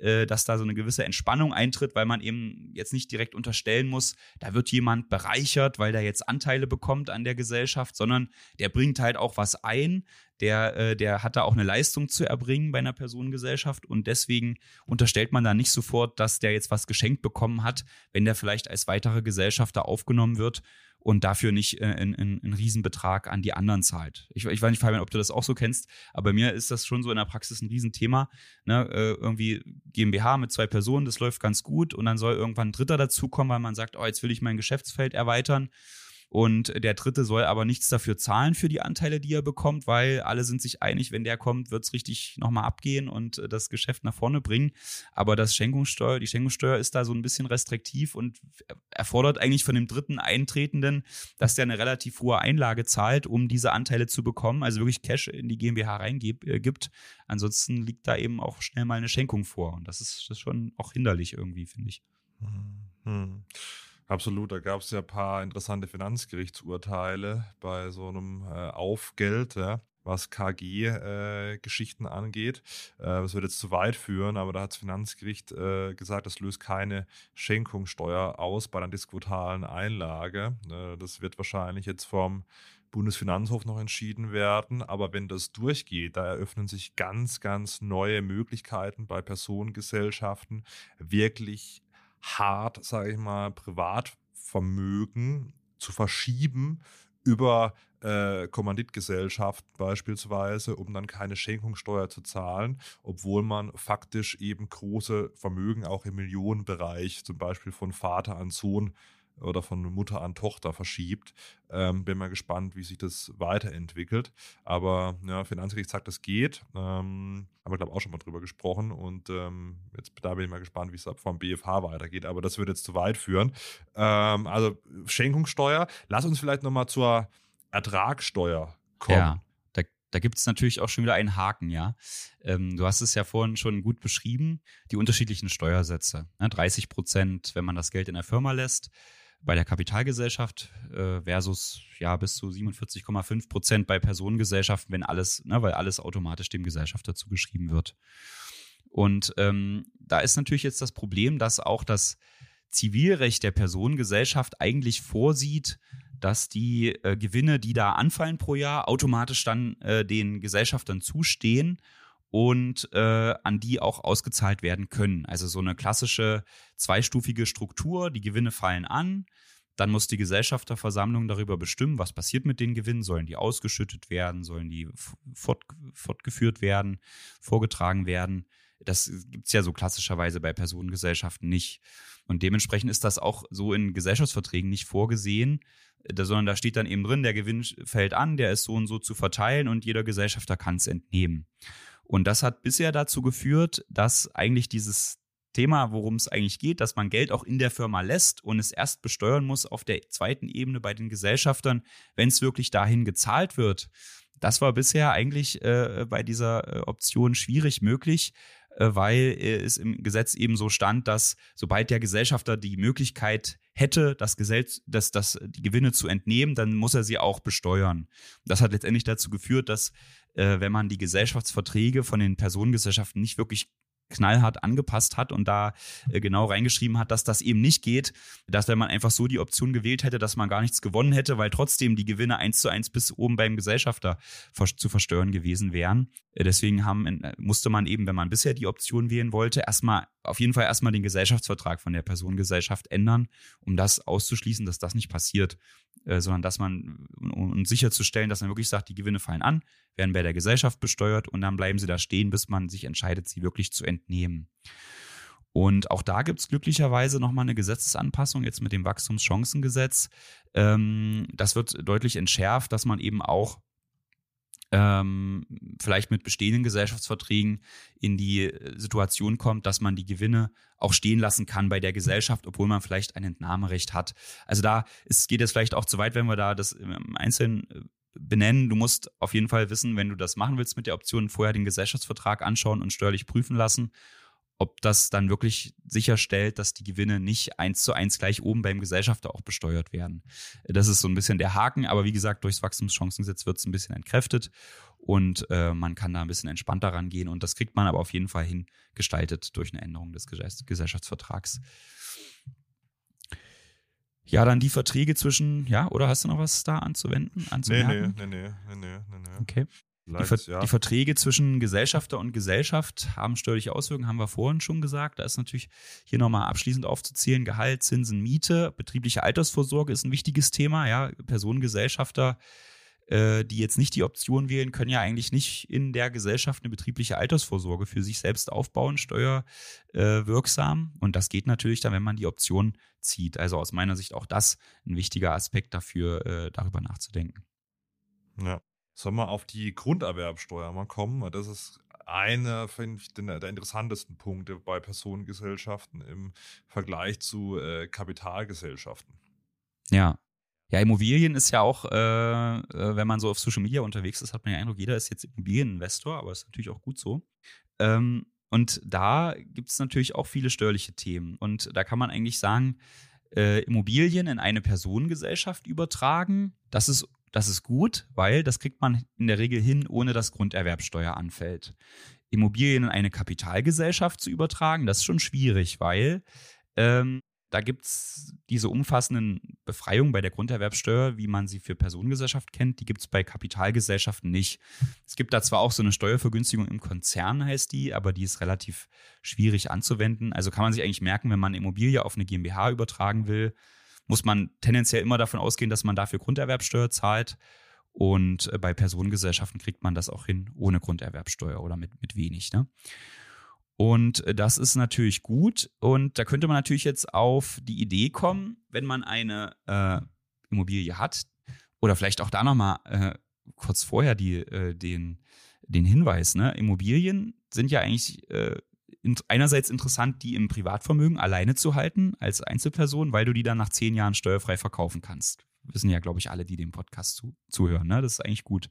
äh, dass da so eine gewisse Entspannung eintritt, weil man eben jetzt nicht direkt unterstellen muss, da wird jemand bereichert, weil der jetzt Anteile bekommt an der Gesellschaft, sondern der bringt halt auch was ein, der, äh, der hat da auch eine Leistung zu erbringen bei einer Personengesellschaft und deswegen unterstellt man da nicht sofort, dass der jetzt was geschenkt bekommen hat, wenn der vielleicht als weitere Gesellschafter aufgenommen wird und dafür nicht äh, einen, Riesenbetrag an die anderen zahlt. Ich, ich weiß nicht, Fabian, ob du das auch so kennst, aber bei mir ist das schon so in der Praxis ein Riesenthema. Ne? Äh, irgendwie GmbH mit zwei Personen, das läuft ganz gut und dann soll irgendwann ein Dritter dazukommen, weil man sagt, oh, jetzt will ich mein Geschäftsfeld erweitern und der dritte soll aber nichts dafür zahlen für die Anteile, die er bekommt, weil alle sind sich einig, wenn der kommt, wird es richtig nochmal abgehen und äh, das Geschäft nach vorne bringen. Aber das Schenkungssteuer, die Schenkungssteuer ist da so ein bisschen restriktiv und erfordert eigentlich von dem dritten Eintretenden, dass der eine relativ hohe Einlage zahlt, um diese Anteile zu bekommen, also wirklich Cash in die GmbH reingibt. Äh, Ansonsten liegt da eben auch schnell mal eine Schenkung vor. Und das ist, das ist schon auch hinderlich irgendwie, finde ich. Hm. Absolut, da gab es ja ein paar interessante Finanzgerichtsurteile bei so einem äh, Aufgeld, ja, was KG-Geschichten äh, angeht. Äh, das wird jetzt zu weit führen, aber da hat das Finanzgericht äh, gesagt, das löst keine Schenkungssteuer aus bei einer diskutalen Einlage. Äh, das wird wahrscheinlich jetzt vom Bundesfinanzhof noch entschieden werden. Aber wenn das durchgeht, da eröffnen sich ganz, ganz neue Möglichkeiten bei Personengesellschaften, wirklich hart, sage ich mal, Privatvermögen zu verschieben über äh, Kommanditgesellschaft beispielsweise, um dann keine Schenkungssteuer zu zahlen, obwohl man faktisch eben große Vermögen auch im Millionenbereich, zum Beispiel von Vater an Sohn, oder von Mutter an Tochter verschiebt. Ähm, bin mal gespannt, wie sich das weiterentwickelt. Aber ja, Finanzgericht sagt, das geht. Ähm, haben wir, glaube ich, auch schon mal drüber gesprochen. Und ähm, jetzt da bin ich mal gespannt, wie es vom BFH weitergeht. Aber das würde jetzt zu weit führen. Ähm, also Schenkungssteuer. Lass uns vielleicht nochmal zur Ertragssteuer kommen. Ja. Da gibt es natürlich auch schon wieder einen Haken, ja. Ähm, du hast es ja vorhin schon gut beschrieben, die unterschiedlichen Steuersätze. Ne? 30 Prozent, wenn man das Geld in der Firma lässt, bei der Kapitalgesellschaft äh, versus ja bis zu 47,5 Prozent bei Personengesellschaften, wenn alles, ne, weil alles automatisch dem Gesellschafter zugeschrieben wird. Und ähm, da ist natürlich jetzt das Problem, dass auch das Zivilrecht der Personengesellschaft eigentlich vorsieht, dass die äh, Gewinne, die da anfallen pro Jahr, automatisch dann äh, den Gesellschaftern zustehen und äh, an die auch ausgezahlt werden können. Also so eine klassische zweistufige Struktur, die Gewinne fallen an, dann muss die Gesellschafterversammlung darüber bestimmen, was passiert mit den Gewinnen. Sollen die ausgeschüttet werden? Sollen die fort, fortgeführt werden? Vorgetragen werden? Das gibt es ja so klassischerweise bei Personengesellschaften nicht. Und dementsprechend ist das auch so in Gesellschaftsverträgen nicht vorgesehen, sondern da steht dann eben drin, der Gewinn fällt an, der ist so und so zu verteilen und jeder Gesellschafter kann es entnehmen. Und das hat bisher dazu geführt, dass eigentlich dieses Thema, worum es eigentlich geht, dass man Geld auch in der Firma lässt und es erst besteuern muss auf der zweiten Ebene bei den Gesellschaftern, wenn es wirklich dahin gezahlt wird. Das war bisher eigentlich äh, bei dieser äh, Option schwierig möglich, weil äh, es im Gesetz eben so stand, dass sobald der Gesellschafter die Möglichkeit hätte, das, Gesetz, das, das, die Gewinne zu entnehmen, dann muss er sie auch besteuern. Das hat letztendlich dazu geführt, dass äh, wenn man die Gesellschaftsverträge von den Personengesellschaften nicht wirklich knallhart angepasst hat und da äh, genau reingeschrieben hat, dass das eben nicht geht, dass wenn man einfach so die Option gewählt hätte, dass man gar nichts gewonnen hätte, weil trotzdem die Gewinne eins zu eins bis oben beim Gesellschafter zu versteuern gewesen wären. Äh, deswegen haben, äh, musste man eben, wenn man bisher die Option wählen wollte, erstmal auf jeden Fall erstmal den Gesellschaftsvertrag von der Personengesellschaft ändern, um das auszuschließen, dass das nicht passiert. Äh, sondern dass man, um sicherzustellen, dass man wirklich sagt, die Gewinne fallen an, werden bei der Gesellschaft besteuert und dann bleiben sie da stehen, bis man sich entscheidet, sie wirklich zu entnehmen. Und auch da gibt es glücklicherweise nochmal eine Gesetzesanpassung jetzt mit dem Wachstumschancengesetz. Ähm, das wird deutlich entschärft, dass man eben auch ähm, vielleicht mit bestehenden Gesellschaftsverträgen in die äh, Situation kommt, dass man die Gewinne auch stehen lassen kann bei der Gesellschaft, obwohl man vielleicht ein Entnahmerecht hat. Also da ist, geht es vielleicht auch zu weit, wenn wir da das im Einzelnen äh, benennen. Du musst auf jeden Fall wissen, wenn du das machen willst mit der Option, vorher den Gesellschaftsvertrag anschauen und steuerlich prüfen lassen ob das dann wirklich sicherstellt, dass die Gewinne nicht eins zu eins gleich oben beim Gesellschafter auch besteuert werden. Das ist so ein bisschen der Haken, aber wie gesagt, durchs Wachstumschancengesetz wird es ein bisschen entkräftet und äh, man kann da ein bisschen entspannter rangehen und das kriegt man aber auf jeden Fall hingestaltet durch eine Änderung des Gesellschaftsvertrags. Ja, dann die Verträge zwischen, ja, oder hast du noch was da anzuwenden? Anzumerken? Nee, nee, nee, nee, nee, nee, nee. Okay. Die, Ver ja. die, Verträge zwischen Gesellschafter und Gesellschaft haben steuerliche Auswirkungen, haben wir vorhin schon gesagt. Da ist natürlich hier nochmal abschließend aufzuzählen: Gehalt, Zinsen, Miete, betriebliche Altersvorsorge ist ein wichtiges Thema. Ja, Personengesellschafter, äh, die jetzt nicht die Option wählen, können ja eigentlich nicht in der Gesellschaft eine betriebliche Altersvorsorge für sich selbst aufbauen, steuerwirksam. Äh, und das geht natürlich dann, wenn man die Option zieht. Also aus meiner Sicht auch das ein wichtiger Aspekt dafür, äh, darüber nachzudenken. Ja. Sollen wir auf die Grunderwerbsteuer mal kommen? Das ist einer, der, der, interessantesten Punkte bei Personengesellschaften im Vergleich zu äh, Kapitalgesellschaften. Ja. Ja, Immobilien ist ja auch, äh, äh, wenn man so auf Social Media unterwegs ist, hat man den Eindruck, jeder ist jetzt Immobilieninvestor, aber ist natürlich auch gut so. Ähm, und da gibt es natürlich auch viele steuerliche Themen. Und da kann man eigentlich sagen, äh, Immobilien in eine Personengesellschaft übertragen, das ist das ist gut, weil das kriegt man in der Regel hin, ohne dass Grunderwerbsteuer anfällt. Immobilien in eine Kapitalgesellschaft zu übertragen, das ist schon schwierig, weil ähm, da gibt es diese umfassenden Befreiungen bei der Grunderwerbsteuer, wie man sie für Personengesellschaft kennt, die gibt es bei Kapitalgesellschaften nicht. Es gibt da zwar auch so eine Steuervergünstigung im Konzern, heißt die, aber die ist relativ schwierig anzuwenden. Also kann man sich eigentlich merken, wenn man Immobilie auf eine GmbH übertragen will, muss man tendenziell immer davon ausgehen, dass man dafür Grunderwerbsteuer zahlt. Und äh, bei Personengesellschaften kriegt man das auch hin ohne Grunderwerbsteuer oder mit, mit wenig. Ne? Und äh, das ist natürlich gut. Und da könnte man natürlich jetzt auf die Idee kommen, wenn man eine äh, Immobilie hat, oder vielleicht auch da nochmal äh, kurz vorher die, äh, den, den Hinweis, ne? Immobilien sind ja eigentlich äh, einerseits interessant, die im Privatvermögen alleine zu halten als Einzelperson, weil du die dann nach zehn Jahren steuerfrei verkaufen kannst. Wissen ja, glaube ich, alle, die dem Podcast zu, zuhören. Ne? Das ist eigentlich gut.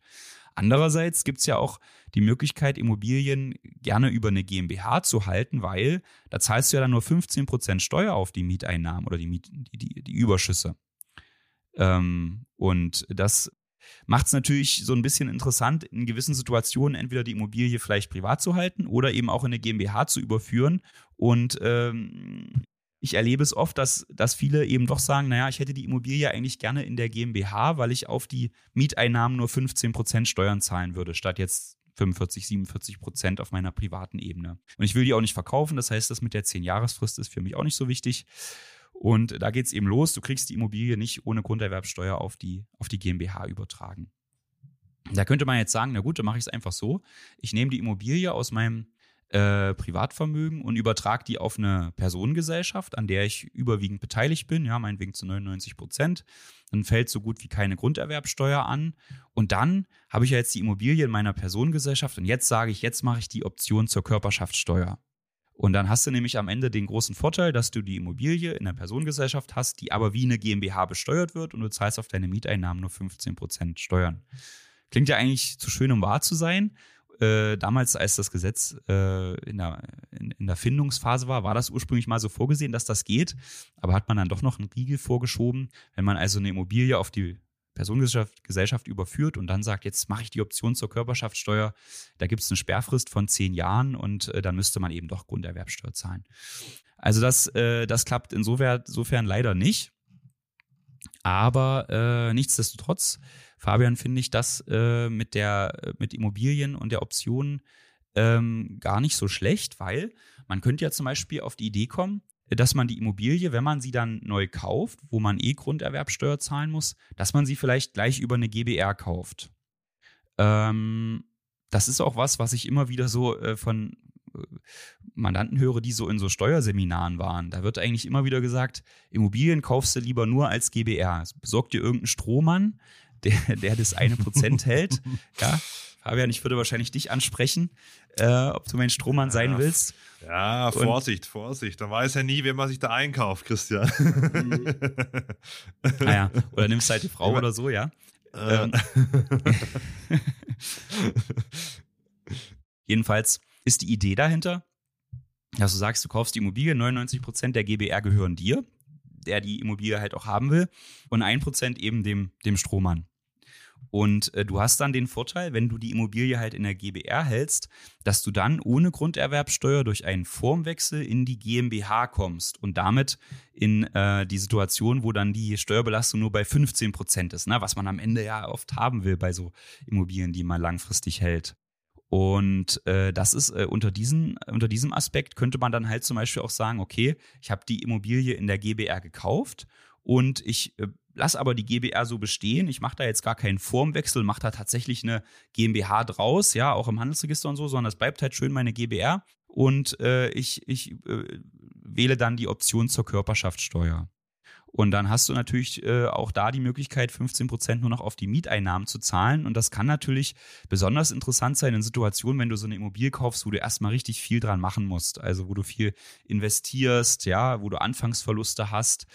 Andererseits gibt es ja auch die Möglichkeit, Immobilien gerne über eine GmbH zu halten, weil da zahlst du ja dann nur 15% Steuer auf die Mieteinnahmen oder die, Miet, die, die, die Überschüsse. Ähm, und das macht es natürlich so ein bisschen interessant, in gewissen Situationen entweder die Immobilie vielleicht privat zu halten oder eben auch in eine GmbH zu überführen. Und ähm, ich erlebe es oft, dass, dass viele eben doch sagen, naja, ich hätte die Immobilie eigentlich gerne in der GmbH, weil ich auf die Mieteinnahmen nur 15% Steuern zahlen würde, statt jetzt 45, 47 Prozent auf meiner privaten Ebene. Und ich will die auch nicht verkaufen, das heißt, das mit der 10-Jahresfrist ist für mich auch nicht so wichtig. Und da geht es eben los, du kriegst die Immobilie nicht ohne Grunderwerbsteuer auf die, auf die GmbH übertragen. Da könnte man jetzt sagen, na gut, dann mache ich es einfach so. Ich nehme die Immobilie aus meinem äh, Privatvermögen und übertrage die auf eine Personengesellschaft, an der ich überwiegend beteiligt bin, ja, meinetwegen zu 99 Prozent. Dann fällt so gut wie keine Grunderwerbsteuer an. Und dann habe ich ja jetzt die Immobilie in meiner Personengesellschaft und jetzt sage ich, jetzt mache ich die Option zur Körperschaftssteuer. Und dann hast du nämlich am Ende den großen Vorteil, dass du die Immobilie in der Personengesellschaft hast, die aber wie eine GmbH besteuert wird und du zahlst auf deine Mieteinnahmen nur 15% Steuern. Klingt ja eigentlich zu schön, um wahr zu sein. Äh, damals, als das Gesetz äh, in, der, in, in, der Findungsphase war, war das ursprünglich mal so vorgesehen, dass das geht. Aber hat man dann doch noch einen Riegel vorgeschoben. Wenn man also eine Immobilie auf die Personengesellschaft Gesellschaft überführt und dann sagt, jetzt mache ich die Option zur Körperschaftssteuer, da gibt es eine Sperrfrist von zehn Jahren und äh, dann müsste man eben doch Grunderwerbsteuer zahlen. Also das, äh, das klappt insofern, insofern leider nicht. Aber äh, nichtsdestotrotz, Fabian, finde ich das äh, mit der mit Immobilien und der Option ähm, gar nicht so schlecht, weil man könnte ja zum Beispiel auf die Idee kommen, dass man die Immobilie, wenn man sie dann neu kauft, wo man eh Grunderwerbsteuer zahlen muss, dass man sie vielleicht gleich über eine GBR kauft. Ähm, das ist auch was, was ich immer wieder so äh, von äh, Mandanten höre, die so in so Steuerseminaren waren. Da wird eigentlich immer wieder gesagt, Immobilien kaufst du lieber nur als GBR. Besorg dir irgendeinen Strohmann, der, der das eine Prozent hält. Ja, Fabian, ich würde wahrscheinlich dich ansprechen, äh, ob du mein Strohmann sein willst. Ja, Vorsicht, Und, Vorsicht. Da weiß ja nie, wer man sich da einkauft, Christian. naja, oder nimmst halt die Frau oder so, ja. Äh. Ähm. Jedenfalls ist die Idee dahinter, dass du sagst, du kaufst die Immobilie, 99% der GBR gehören dir, der die Immobilie halt auch haben will, und 1% eben dem, dem Strohmann. Und äh, du hast dann den Vorteil, wenn du die Immobilie halt in der GBR hältst, dass du dann ohne Grunderwerbsteuer durch einen Formwechsel in die GmbH kommst und damit in äh, die Situation, wo dann die Steuerbelastung nur bei 15 Prozent ist, ne? was man am Ende ja oft haben will bei so Immobilien, die man langfristig hält. Und äh, das ist äh, unter, diesen, unter diesem Aspekt könnte man dann halt zum Beispiel auch sagen, okay, ich habe die Immobilie in der GBR gekauft und ich äh, lass aber die GBR so bestehen. Ich mache da jetzt gar keinen Formwechsel, mache da tatsächlich eine GmbH draus, ja, auch im Handelsregister und so, sondern es bleibt halt schön meine GBR und äh, ich, ich äh, wähle dann die Option zur Körperschaftssteuer. Und dann hast du natürlich äh, auch da die Möglichkeit, 15 Prozent nur noch auf die Mieteinnahmen zu zahlen. Und das kann natürlich besonders interessant sein in Situationen, wenn du so eine Immobilie kaufst, wo du erstmal richtig viel dran machen musst. Also wo du viel investierst, ja, wo du Anfangsverluste hast,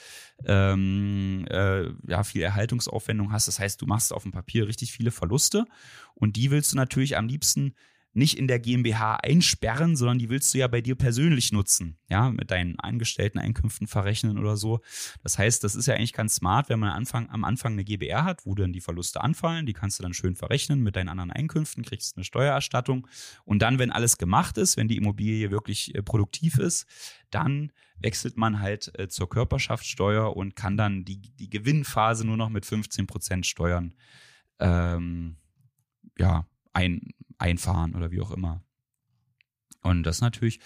ähm, äh, ja, viel Erhaltungsaufwendung hast. Das heißt, du machst auf dem Papier richtig viele Verluste. Und die willst du natürlich am liebsten nicht in der GmbH einsperren, sondern die willst du ja bei dir persönlich nutzen, ja, mit deinen angestellten Einkünften verrechnen oder so. Das heißt, das ist ja eigentlich ganz smart, wenn man Anfang, am Anfang eine GbR hat, wo dann die Verluste anfallen, die kannst du dann schön verrechnen mit deinen anderen Einkünften, kriegst eine Steuererstattung. Und dann, wenn alles gemacht ist, wenn die Immobilie wirklich äh, produktiv ist, dann wechselt man halt äh, zur Körperschaftssteuer und kann dann die, die Gewinnphase nur noch mit 15 Prozent Steuern. Ähm, ja, ein, einfahren oder wie auch immer. Und das natürlich,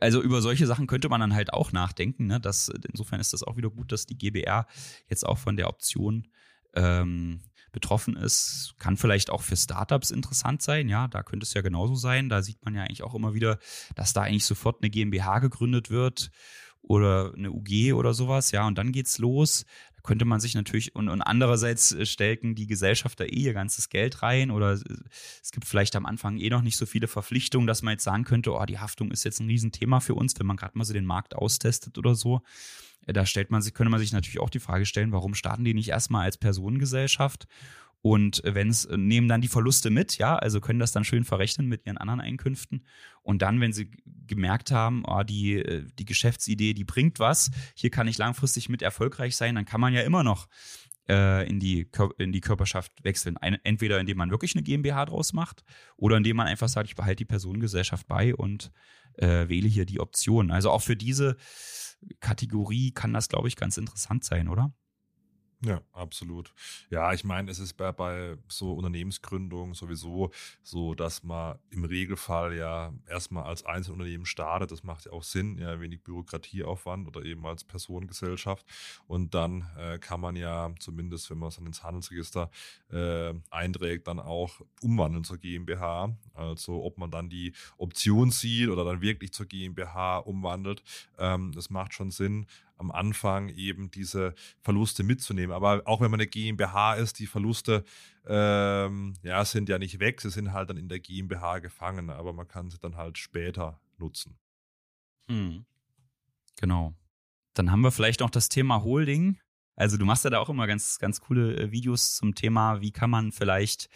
also über solche Sachen könnte man dann halt auch nachdenken. Ne? Das, insofern ist das auch wieder gut, dass die GBR jetzt auch von der Option ähm, betroffen ist. Kann vielleicht auch für Startups interessant sein. Ja, da könnte es ja genauso sein. Da sieht man ja eigentlich auch immer wieder, dass da eigentlich sofort eine GmbH gegründet wird oder eine UG oder sowas. Ja, und dann geht's los könnte man sich natürlich und, und andererseits äh, stelken die Gesellschafter eh ihr ganzes Geld rein oder es gibt vielleicht am Anfang eh noch nicht so viele Verpflichtungen, dass man jetzt sagen könnte, oh, die Haftung ist jetzt ein Riesenthema für uns, wenn man gerade mal so den Markt austestet oder so. Äh, da stellt man sich, könnte man sich natürlich auch die Frage stellen, warum starten die nicht erstmal als Personengesellschaft und wenn es äh, nehmen dann die Verluste mit, ja, also können das dann schön verrechnen mit ihren anderen Einkünften. Und dann, wenn sie gemerkt haben, oh, die, äh, die Geschäftsidee, die bringt was, hier kann ich langfristig mit erfolgreich sein, dann kann man ja immer noch äh, in, die, in die Körperschaft wechseln. Eine, entweder indem man wirklich eine GmbH draus macht oder indem man einfach sagt, ich behalte die Personengesellschaft bei und äh, wähle hier die Option. Also auch für diese Kategorie kann das, glaube ich, ganz interessant sein, oder? Ja, absolut. Ja, ich meine, es ist bei, bei so Unternehmensgründungen sowieso so, dass man im Regelfall ja erstmal als Einzelunternehmen startet. Das macht ja auch Sinn, ja, wenig Bürokratieaufwand oder eben als Personengesellschaft. Und dann äh, kann man ja zumindest, wenn man es dann ins Handelsregister äh, einträgt, dann auch umwandeln zur GmbH. Also ob man dann die Option sieht oder dann wirklich zur GmbH umwandelt, ähm, das macht schon Sinn am Anfang eben diese Verluste mitzunehmen. Aber auch wenn man eine GmbH ist, die Verluste ähm, ja, sind ja nicht weg, sie sind halt dann in der GmbH gefangen, aber man kann sie dann halt später nutzen. Hm. Genau. Dann haben wir vielleicht noch das Thema Holding. Also du machst ja da auch immer ganz, ganz coole äh, Videos zum Thema, wie kann man vielleicht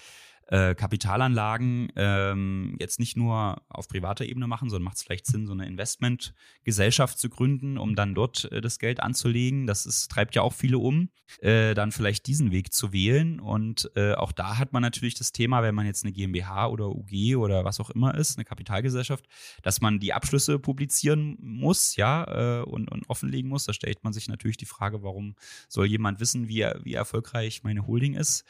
äh, Kapitalanlagen ähm, jetzt nicht nur auf privater Ebene machen, sondern macht es vielleicht Sinn, so eine Investmentgesellschaft zu gründen, um dann dort äh, das Geld anzulegen. Das ist, treibt ja auch viele um, äh, dann vielleicht diesen Weg zu wählen. Und äh, auch da hat man natürlich das Thema, wenn man jetzt eine GmbH oder UG oder was auch immer ist, eine Kapitalgesellschaft, dass man die Abschlüsse publizieren muss, ja, äh, und, und offenlegen muss. Da stellt man sich natürlich die Frage, warum soll jemand wissen, wie, wie erfolgreich meine Holding ist?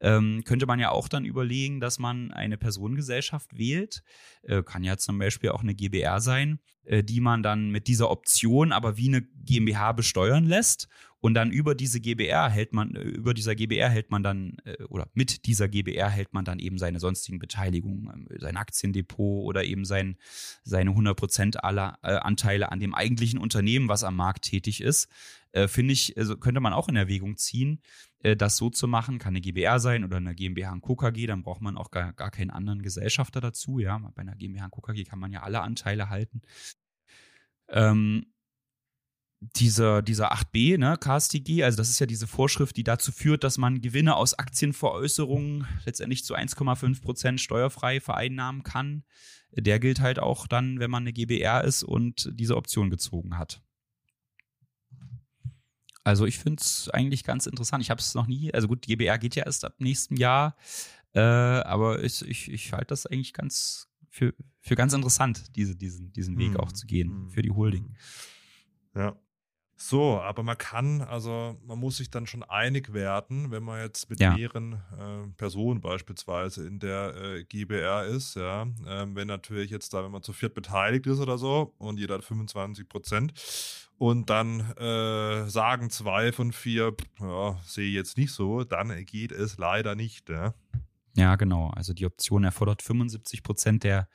Ähm, könnte man ja auch dann überlegen, überlegen, dass man eine Personengesellschaft wählt. Äh, kann ja zum Beispiel auch eine GBR sein, äh, die man dann mit dieser Option aber wie eine GmbH besteuern lässt. Und dann über diese GBR hält man, äh, über dieser GBR hält man dann, äh, oder mit dieser GBR hält man dann eben seine sonstigen Beteiligungen, ähm, sein Aktiendepot oder eben sein, seine 100% aller äh, Anteile an dem eigentlichen Unternehmen, was am Markt tätig ist. Äh, Finde ich, also könnte man auch in Erwägung ziehen, äh, das so zu machen. Kann eine GBR sein oder eine GmbH und KKG, dann braucht man auch gar, gar keinen anderen Gesellschafter dazu. Ja, bei einer GmbH und KKG kann man ja alle Anteile halten. Ähm, dieser, dieser 8b, ne, KSTG, also das ist ja diese Vorschrift, die dazu führt, dass man Gewinne aus Aktienveräußerungen letztendlich zu 1,5 Prozent steuerfrei vereinnahmen kann. Der gilt halt auch dann, wenn man eine GBR ist und diese Option gezogen hat. Also ich finde es eigentlich ganz interessant. Ich habe es noch nie, also gut, GBR geht ja erst ab nächstem Jahr, äh, aber ich, ich, ich halte das eigentlich ganz für, für ganz interessant, diese, diesen, diesen Weg mhm. auch zu gehen für die Holding. Ja, so, aber man kann, also man muss sich dann schon einig werden, wenn man jetzt mit ja. mehreren äh, Personen beispielsweise in der äh, GBR ist, ja. Ähm, wenn natürlich jetzt da, wenn man zu viert beteiligt ist oder so und jeder hat 25 Prozent und dann äh, sagen zwei von vier, ja, sehe ich jetzt nicht so, dann geht es leider nicht, ja. Ja, genau. Also die Option erfordert 75 Prozent der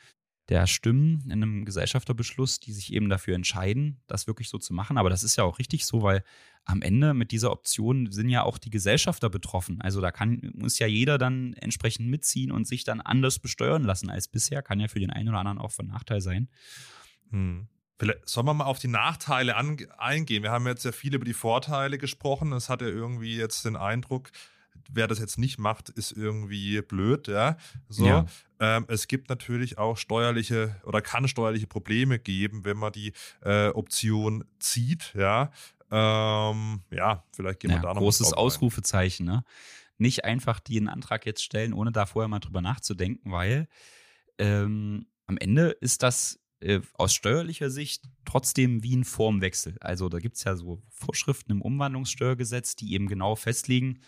der Stimmen in einem Gesellschafterbeschluss, die sich eben dafür entscheiden, das wirklich so zu machen. Aber das ist ja auch richtig so, weil am Ende mit dieser Option sind ja auch die Gesellschafter betroffen. Also da kann, muss ja jeder dann entsprechend mitziehen und sich dann anders besteuern lassen als bisher. Kann ja für den einen oder anderen auch von Nachteil sein. Hm. Vielleicht sollen wir mal auf die Nachteile eingehen. Wir haben jetzt ja viel über die Vorteile gesprochen. Es hat ja irgendwie jetzt den Eindruck, wer das jetzt nicht macht, ist irgendwie blöd, ja. So. Ja. Ähm, es gibt natürlich auch steuerliche oder kann steuerliche Probleme geben, wenn man die äh, Option zieht, ja. Ähm, ja, vielleicht gehen wir ja, da noch Großes Ausrufezeichen, ne? Nicht einfach den Antrag jetzt stellen, ohne da vorher mal drüber nachzudenken, weil ähm, am Ende ist das äh, aus steuerlicher Sicht trotzdem wie ein Formwechsel. Also da gibt es ja so Vorschriften im Umwandlungssteuergesetz, die eben genau festlegen,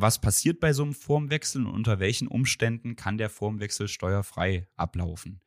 was passiert bei so einem Formwechsel und unter welchen Umständen kann der Formwechsel steuerfrei ablaufen.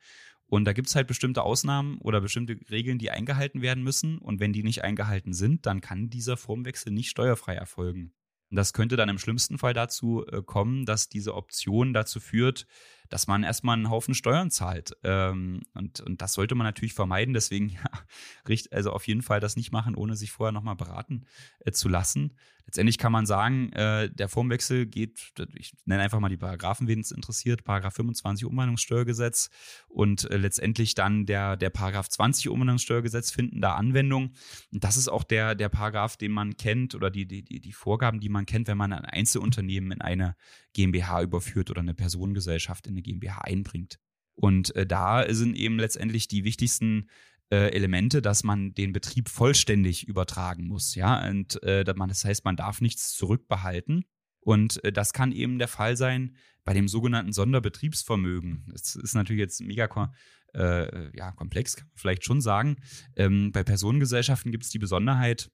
Und da gibt es halt bestimmte Ausnahmen oder bestimmte Regeln, die eingehalten werden müssen. Und wenn die nicht eingehalten sind, dann kann dieser Formwechsel nicht steuerfrei erfolgen. Das könnte dann im schlimmsten Fall dazu äh, kommen, dass diese Option dazu führt, dass man erstmal einen Haufen Steuern zahlt. Ähm, und, und das sollte man natürlich vermeiden. Deswegen, ja, also auf jeden Fall das nicht machen, ohne sich vorher nochmal beraten äh, zu lassen. Letztendlich kann man sagen, äh, der Formwechsel geht, ich nenne einfach mal die Paragraphen, wen es interessiert, Paragraph 25 Umwandlungssteuergesetz und äh, letztendlich dann der, der Paragraph 20 Umwandlungssteuergesetz finden da Anwendung. Und das ist auch der, der Paragraph, den man kennt oder die, die, die Vorgaben, die man kennt, wenn man ein Einzelunternehmen in eine GmbH überführt oder eine Personengesellschaft in eine GmbH einbringt. Und äh, da sind eben letztendlich die wichtigsten äh, Elemente, dass man den Betrieb vollständig übertragen muss. Ja, und äh, das heißt, man darf nichts zurückbehalten. Und äh, das kann eben der Fall sein bei dem sogenannten Sonderbetriebsvermögen. Das ist natürlich jetzt mega äh, ja, komplex, kann man vielleicht schon sagen. Ähm, bei Personengesellschaften gibt es die Besonderheit,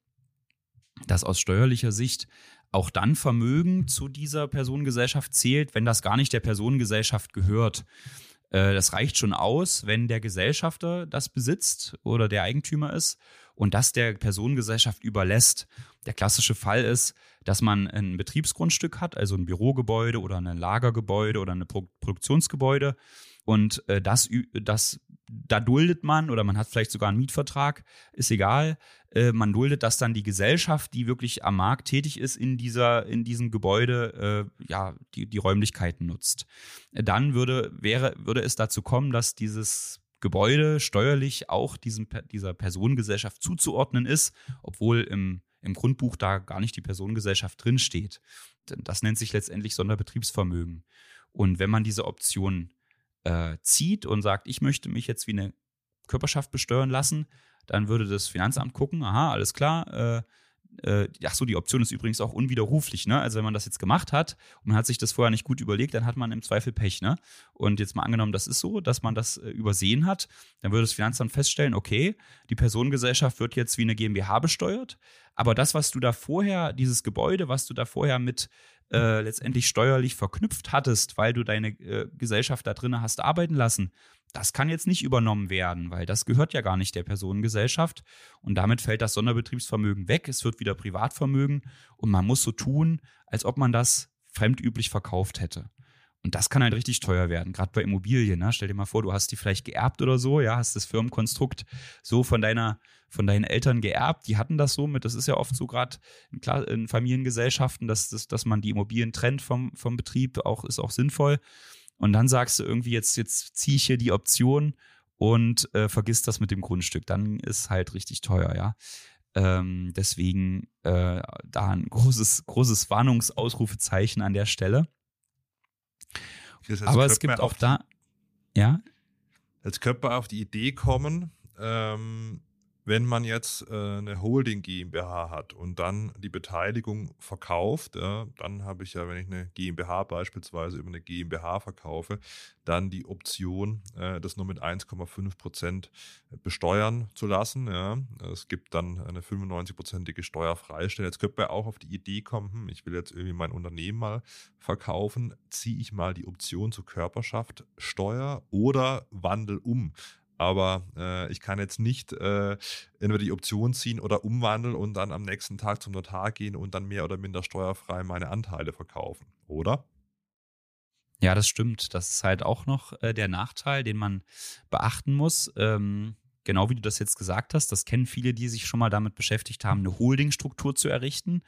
dass aus steuerlicher Sicht auch dann Vermögen zu dieser Personengesellschaft zählt, wenn das gar nicht der Personengesellschaft gehört. Äh, das reicht schon aus, wenn der Gesellschafter das besitzt oder der Eigentümer ist und das der Personengesellschaft überlässt. Der klassische Fall ist, dass man ein Betriebsgrundstück hat, also ein Bürogebäude oder ein Lagergebäude oder ein Produktionsgebäude und äh, das, das, da duldet man oder man hat vielleicht sogar einen Mietvertrag, ist egal. Äh, man duldet, dass dann die Gesellschaft, die wirklich am Markt tätig ist, in, dieser, in diesem Gebäude äh, ja, die, die Räumlichkeiten nutzt. Dann würde, wäre, würde es dazu kommen, dass dieses Gebäude steuerlich auch diesem, dieser Personengesellschaft zuzuordnen ist, obwohl im, im Grundbuch da gar nicht die Personengesellschaft drinsteht. Das nennt sich letztendlich Sonderbetriebsvermögen. Und wenn man diese Option äh, zieht und sagt, ich möchte mich jetzt wie eine Körperschaft besteuern lassen, dann würde das Finanzamt gucken, aha, alles klar, äh, äh, ach so, die Option ist übrigens auch unwiderruflich, ne? Also wenn man das jetzt gemacht hat und man hat sich das vorher nicht gut überlegt, dann hat man im Zweifel Pech, ne? Und jetzt mal angenommen, das ist so, dass man das äh, übersehen hat, dann würde das Finanzamt feststellen, okay, die Personengesellschaft wird jetzt wie eine GmbH besteuert, aber das, was du da vorher, dieses Gebäude, was du da vorher mit äh, letztendlich steuerlich verknüpft hattest, weil du deine äh, Gesellschaft da drin hast arbeiten lassen, das kann jetzt nicht übernommen werden, weil das gehört ja gar nicht der Personengesellschaft. Und damit fällt das Sonderbetriebsvermögen weg. Es wird wieder Privatvermögen und man muss so tun, als ob man das fremdüblich verkauft hätte. Und das kann halt richtig teuer werden, gerade bei Immobilien. Ne? Stell dir mal vor, du hast die vielleicht geerbt oder so, ja, hast das Firmenkonstrukt so von deiner, von deinen Eltern geerbt. Die hatten das so mit, das ist ja oft so gerade in, in, Familiengesellschaften, dass, dass, dass man die Immobilien trennt vom, vom Betrieb, auch ist auch sinnvoll. Und dann sagst du irgendwie, jetzt, jetzt ziehe ich hier die Option und äh, vergiss das mit dem Grundstück. Dann ist halt richtig teuer, ja. Ähm, deswegen äh, da ein großes, großes Warnungsausrufezeichen an der Stelle. Aber es gibt auch da, ja. Jetzt könnte man auf die Idee kommen, ähm, wenn man jetzt äh, eine Holding GmbH hat und dann die Beteiligung verkauft, ja, dann habe ich ja, wenn ich eine GmbH beispielsweise über eine GmbH verkaufe, dann die Option, äh, das nur mit 1,5 Prozent besteuern zu lassen. Ja. Es gibt dann eine 95-prozentige Steuerfreistelle. Jetzt könnte man auch auf die Idee kommen, hm, ich will jetzt irgendwie mein Unternehmen mal verkaufen, ziehe ich mal die Option zur Körperschaft Steuer oder wandel um aber äh, ich kann jetzt nicht äh, entweder die Option ziehen oder umwandeln und dann am nächsten Tag zum Notar gehen und dann mehr oder minder steuerfrei meine Anteile verkaufen, oder? Ja, das stimmt. Das ist halt auch noch äh, der Nachteil, den man beachten muss. Ähm, genau wie du das jetzt gesagt hast, das kennen viele, die sich schon mal damit beschäftigt haben, eine Holdingstruktur zu errichten.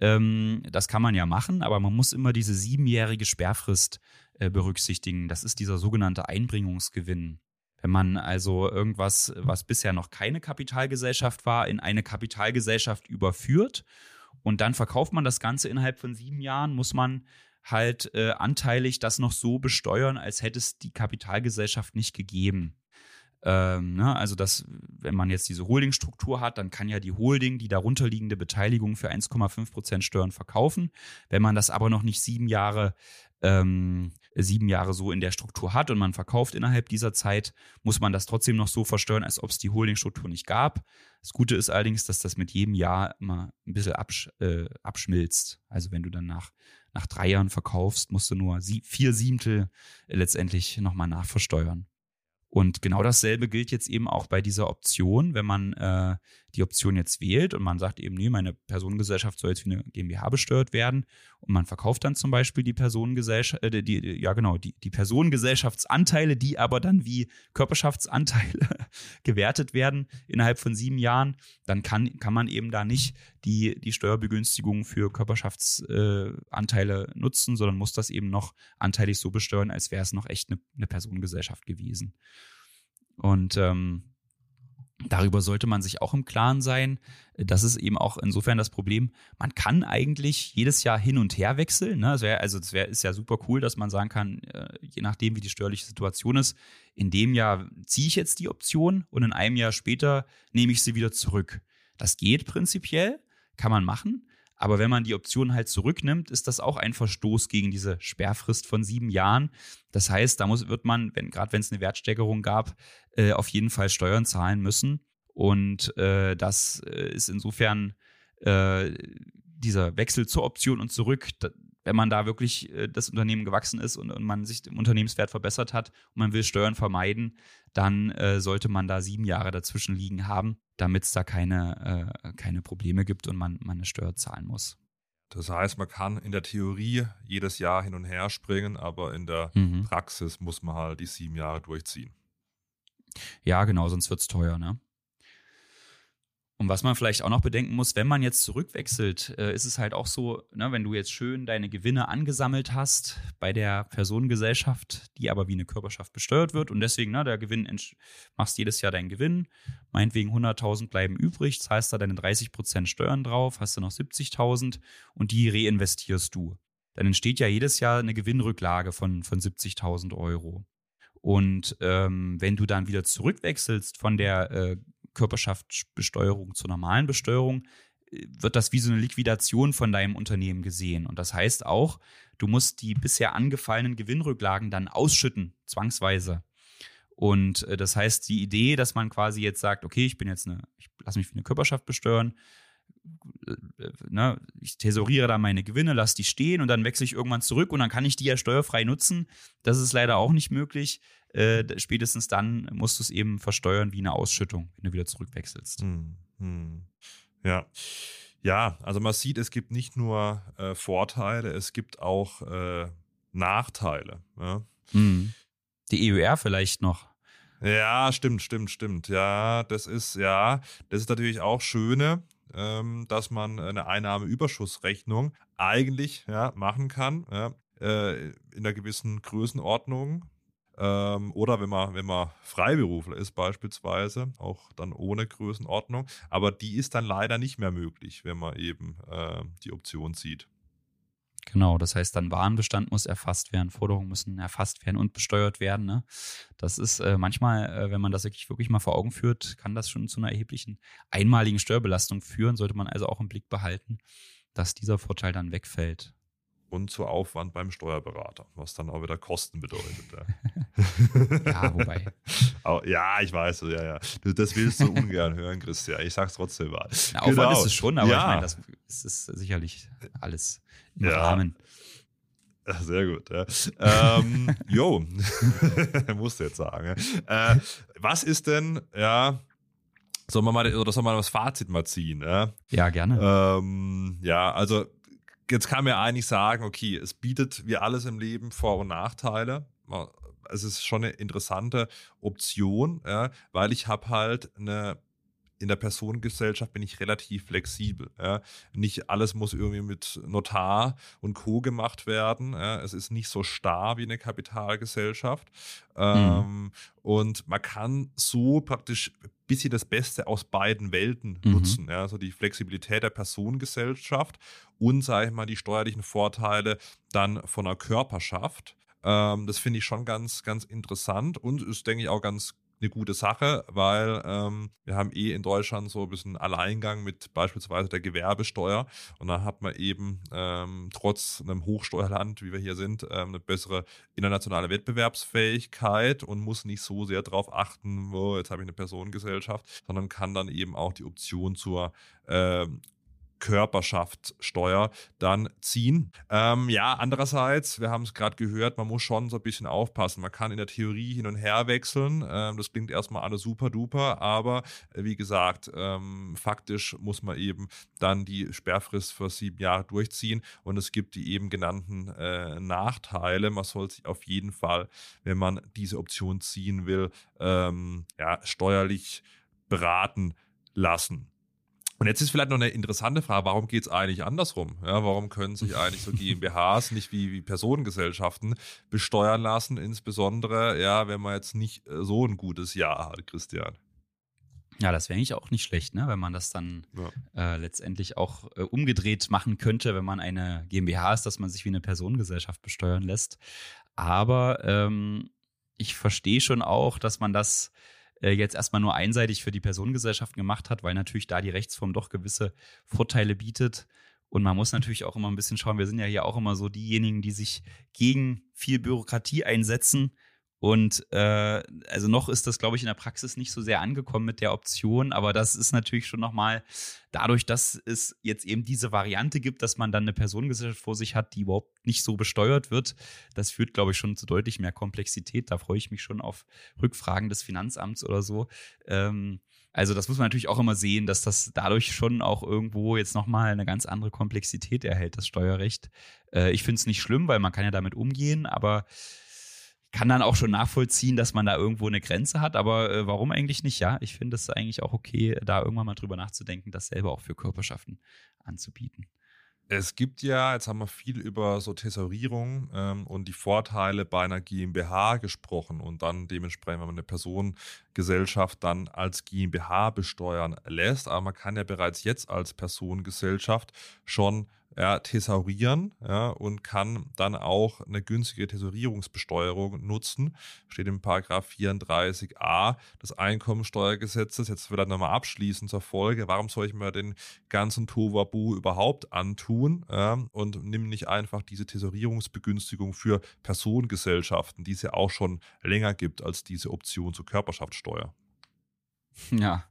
Ähm, das kann man ja machen, aber man muss immer diese siebenjährige Sperrfrist äh, berücksichtigen. Das ist dieser sogenannte Einbringungsgewinn. Wenn man also irgendwas, was bisher noch keine Kapitalgesellschaft war, in eine Kapitalgesellschaft überführt und dann verkauft man das Ganze innerhalb von sieben Jahren, muss man halt äh, anteilig das noch so besteuern, als hätte es die Kapitalgesellschaft nicht gegeben. Ähm, ne? Also, dass, wenn man jetzt diese Holdingstruktur hat, dann kann ja die Holding die darunterliegende Beteiligung für 1,5 Prozent Steuern verkaufen. Wenn man das aber noch nicht sieben Jahre ähm, sieben Jahre so in der Struktur hat und man verkauft innerhalb dieser Zeit, muss man das trotzdem noch so versteuern, als ob es die Holdingstruktur nicht gab. Das Gute ist allerdings, dass das mit jedem Jahr immer ein bisschen absch äh, abschmilzt. Also wenn du dann nach, nach drei Jahren verkaufst, musst du nur sie vier Siebtel letztendlich nochmal nachversteuern. Und genau dasselbe gilt jetzt eben auch bei dieser Option, wenn man äh, die Option jetzt wählt und man sagt eben, nee, meine Personengesellschaft soll jetzt wie eine GmbH besteuert werden und man verkauft dann zum Beispiel die Personengesellschaft, äh, die, ja genau, die, die Personengesellschaftsanteile, die aber dann wie Körperschaftsanteile gewertet werden innerhalb von sieben Jahren, dann kann, kann man eben da nicht die, die Steuerbegünstigung für Körperschaftsanteile äh, nutzen, sondern muss das eben noch anteilig so besteuern, als wäre es noch echt eine, eine Personengesellschaft gewesen. Und ähm, Darüber sollte man sich auch im Klaren sein. Das ist eben auch insofern das Problem. Man kann eigentlich jedes Jahr hin und her wechseln. Ne? Das wär, also wär, ist ja super cool, dass man sagen kann, äh, je nachdem, wie die steuerliche Situation ist, in dem Jahr ziehe ich jetzt die Option und in einem Jahr später nehme ich sie wieder zurück. Das geht prinzipiell, kann man machen. Aber wenn man die Option halt zurücknimmt, ist das auch ein Verstoß gegen diese Sperrfrist von sieben Jahren. Das heißt, da muss, wird man, wenn, gerade wenn es eine Wertsteigerung gab, äh, auf jeden Fall Steuern zahlen müssen. Und äh, das äh, ist insofern äh, dieser Wechsel zur Option und zurück, da, wenn man da wirklich äh, das Unternehmen gewachsen ist und, und, man sich im Unternehmenswert verbessert hat und man will Steuern vermeiden, dann äh, sollte man da sieben Jahre dazwischen liegen haben, damit es da keine, äh, keine Probleme gibt und man, man eine Steuer zahlen muss. Das heißt, man kann in der Theorie jedes Jahr hin und her springen, aber in der mhm. Praxis muss man halt die sieben Jahre durchziehen. Ja, genau, sonst wird es teuer, ne? Und was man vielleicht auch noch bedenken muss, wenn man jetzt zurückwechselt, äh, ist es halt auch so, ne, wenn du jetzt schön deine Gewinne angesammelt hast bei der Personengesellschaft, die aber wie eine Körperschaft besteuert wird und deswegen, ne, der Gewinn, machst jedes Jahr deinen Gewinn, meinetwegen 100.000 bleiben übrig, zahlst da deine 30% Steuern drauf, hast du noch 70.000 und die reinvestierst du. Dann entsteht ja jedes Jahr eine Gewinnrücklage von, von 70.000 Euro. Und ähm, wenn du dann wieder zurückwechselst von der äh, Körperschaftsbesteuerung zur normalen Besteuerung, äh, wird das wie so eine Liquidation von deinem Unternehmen gesehen. Und das heißt auch, du musst die bisher angefallenen Gewinnrücklagen dann ausschütten, zwangsweise. Und äh, das heißt, die Idee, dass man quasi jetzt sagt, okay, ich bin jetzt eine, ich lasse mich für eine Körperschaft besteuern, äh, ne, ich tesoriere da meine Gewinne, lasse die stehen und dann wechsle ich irgendwann zurück und dann kann ich die ja steuerfrei nutzen. Das ist leider auch nicht möglich. Äh, spätestens dann musst du es eben versteuern wie eine Ausschüttung, wenn du wieder zurückwechselst. Hm, hm. Ja. Ja, also man sieht, es gibt nicht nur äh, Vorteile, es gibt auch äh, Nachteile. Ja? Hm. Die EUR vielleicht noch. Ja, stimmt, stimmt, stimmt. Ja, das ist, ja, das ist natürlich auch schöne, ähm, dass man eine Einnahmeüberschussrechnung eigentlich ja, machen kann, ja, äh, in einer gewissen Größenordnung. Ähm, oder wenn man, wenn man Freiberufler ist, beispielsweise, auch dann ohne Größenordnung. Aber die ist dann leider nicht mehr möglich, wenn man eben äh, die Option zieht. Genau, das heißt dann Warenbestand muss erfasst werden, Forderungen müssen erfasst werden und besteuert werden. Ne? Das ist äh, manchmal, äh, wenn man das wirklich, wirklich mal vor Augen führt, kann das schon zu einer erheblichen einmaligen Steuerbelastung führen. Sollte man also auch im Blick behalten, dass dieser Vorteil dann wegfällt. Und zu Aufwand beim Steuerberater, was dann auch wieder Kosten bedeutet. Ja, ja wobei. ja, ich weiß, ja, ja. Das willst du ungern hören, Christian. Ich sag's trotzdem mal. Na, Aufwand genau. ist es schon, aber ja. ich meine, das ist sicherlich alles im ja. Rahmen. Sehr gut. Ja. ähm, jo, musst du jetzt sagen. Äh, was ist denn, ja, sollen wir mal, oder sollen wir mal das Fazit mal ziehen? Ja, ja gerne. Ähm, ja, also jetzt kann man ja eigentlich sagen, okay, es bietet wie alles im Leben Vor- und Nachteile. Es ist schon eine interessante Option, ja, weil ich habe halt eine in der Personengesellschaft bin ich relativ flexibel. Ja. Nicht alles muss irgendwie mit Notar und Co. gemacht werden. Ja. Es ist nicht so starr wie eine Kapitalgesellschaft. Mhm. Ähm, und man kann so praktisch bisschen das Beste aus beiden Welten mhm. nutzen. Ja. Also die Flexibilität der Personengesellschaft und, sage ich mal, die steuerlichen Vorteile dann von einer Körperschaft. Ähm, das finde ich schon ganz, ganz interessant und ist, denke ich, auch ganz eine gute Sache, weil ähm, wir haben eh in Deutschland so ein bisschen Alleingang mit beispielsweise der Gewerbesteuer. Und da hat man eben ähm, trotz einem Hochsteuerland, wie wir hier sind, ähm, eine bessere internationale Wettbewerbsfähigkeit und muss nicht so sehr darauf achten, wo jetzt habe ich eine Personengesellschaft, sondern kann dann eben auch die Option zur ähm, Körperschaftssteuer dann ziehen. Ähm, ja, andererseits, wir haben es gerade gehört, man muss schon so ein bisschen aufpassen. Man kann in der Theorie hin und her wechseln. Ähm, das klingt erstmal alles super duper, aber äh, wie gesagt, ähm, faktisch muss man eben dann die Sperrfrist für sieben Jahre durchziehen und es gibt die eben genannten äh, Nachteile. Man soll sich auf jeden Fall, wenn man diese Option ziehen will, ähm, ja, steuerlich beraten lassen. Und jetzt ist vielleicht noch eine interessante Frage, warum geht es eigentlich andersrum? Ja, warum können sich eigentlich so GmbHs nicht wie, wie Personengesellschaften besteuern lassen, insbesondere ja, wenn man jetzt nicht äh, so ein gutes Jahr hat, Christian? Ja, das wäre eigentlich auch nicht schlecht, ne? wenn man das dann ja. äh, letztendlich auch äh, umgedreht machen könnte, wenn man eine GmbH ist, dass man sich wie eine Personengesellschaft besteuern lässt. Aber ähm, ich verstehe schon auch, dass man das äh, jetzt erstmal nur einseitig für die Personengesellschaften gemacht hat, weil natürlich da die Rechtsform doch gewisse Vorteile bietet. Und man muss natürlich auch immer ein bisschen schauen, wir sind ja hier auch immer so diejenigen, die sich gegen viel Bürokratie einsetzen und äh, also noch ist das, glaube ich, in der Praxis nicht so sehr angekommen mit der Option, aber das ist natürlich schon nochmal dadurch, dass es jetzt eben diese Variante gibt, dass man dann eine Personengesellschaft vor sich hat, die überhaupt nicht so besteuert wird. Das führt, glaube ich, schon zu deutlich mehr Komplexität. Da freue ich mich schon auf Rückfragen des Finanzamts oder so. Ähm, also das muss man natürlich auch immer sehen, dass das dadurch schon auch irgendwo jetzt nochmal eine ganz andere Komplexität erhält, das Steuerrecht. Äh, ich finde es nicht schlimm, weil man kann ja damit umgehen, aber kann dann auch schon nachvollziehen, dass man da irgendwo eine Grenze hat, aber äh, warum eigentlich nicht? Ja, ich finde es eigentlich auch okay, da irgendwann mal drüber nachzudenken, das selber auch für Körperschaften anzubieten. Es gibt ja, jetzt haben wir viel über so Tesorierung ähm, und die Vorteile bei einer GmbH gesprochen und dann dementsprechend, wenn man eine Personengesellschaft dann als GmbH besteuern lässt. Aber man kann ja bereits jetzt als Personengesellschaft schon ja, thesaurieren ja, und kann dann auch eine günstige Thesaurierungsbesteuerung nutzen. Steht im Paragraph 34a des Einkommensteuergesetzes. Jetzt vielleicht nochmal abschließend zur Folge. Warum soll ich mir den ganzen Tovabu überhaupt antun ja, und nimm nicht einfach diese Thesaurierungsbegünstigung für Personengesellschaften, die es ja auch schon länger gibt als diese Option zur Körperschaftssteuer? Ja,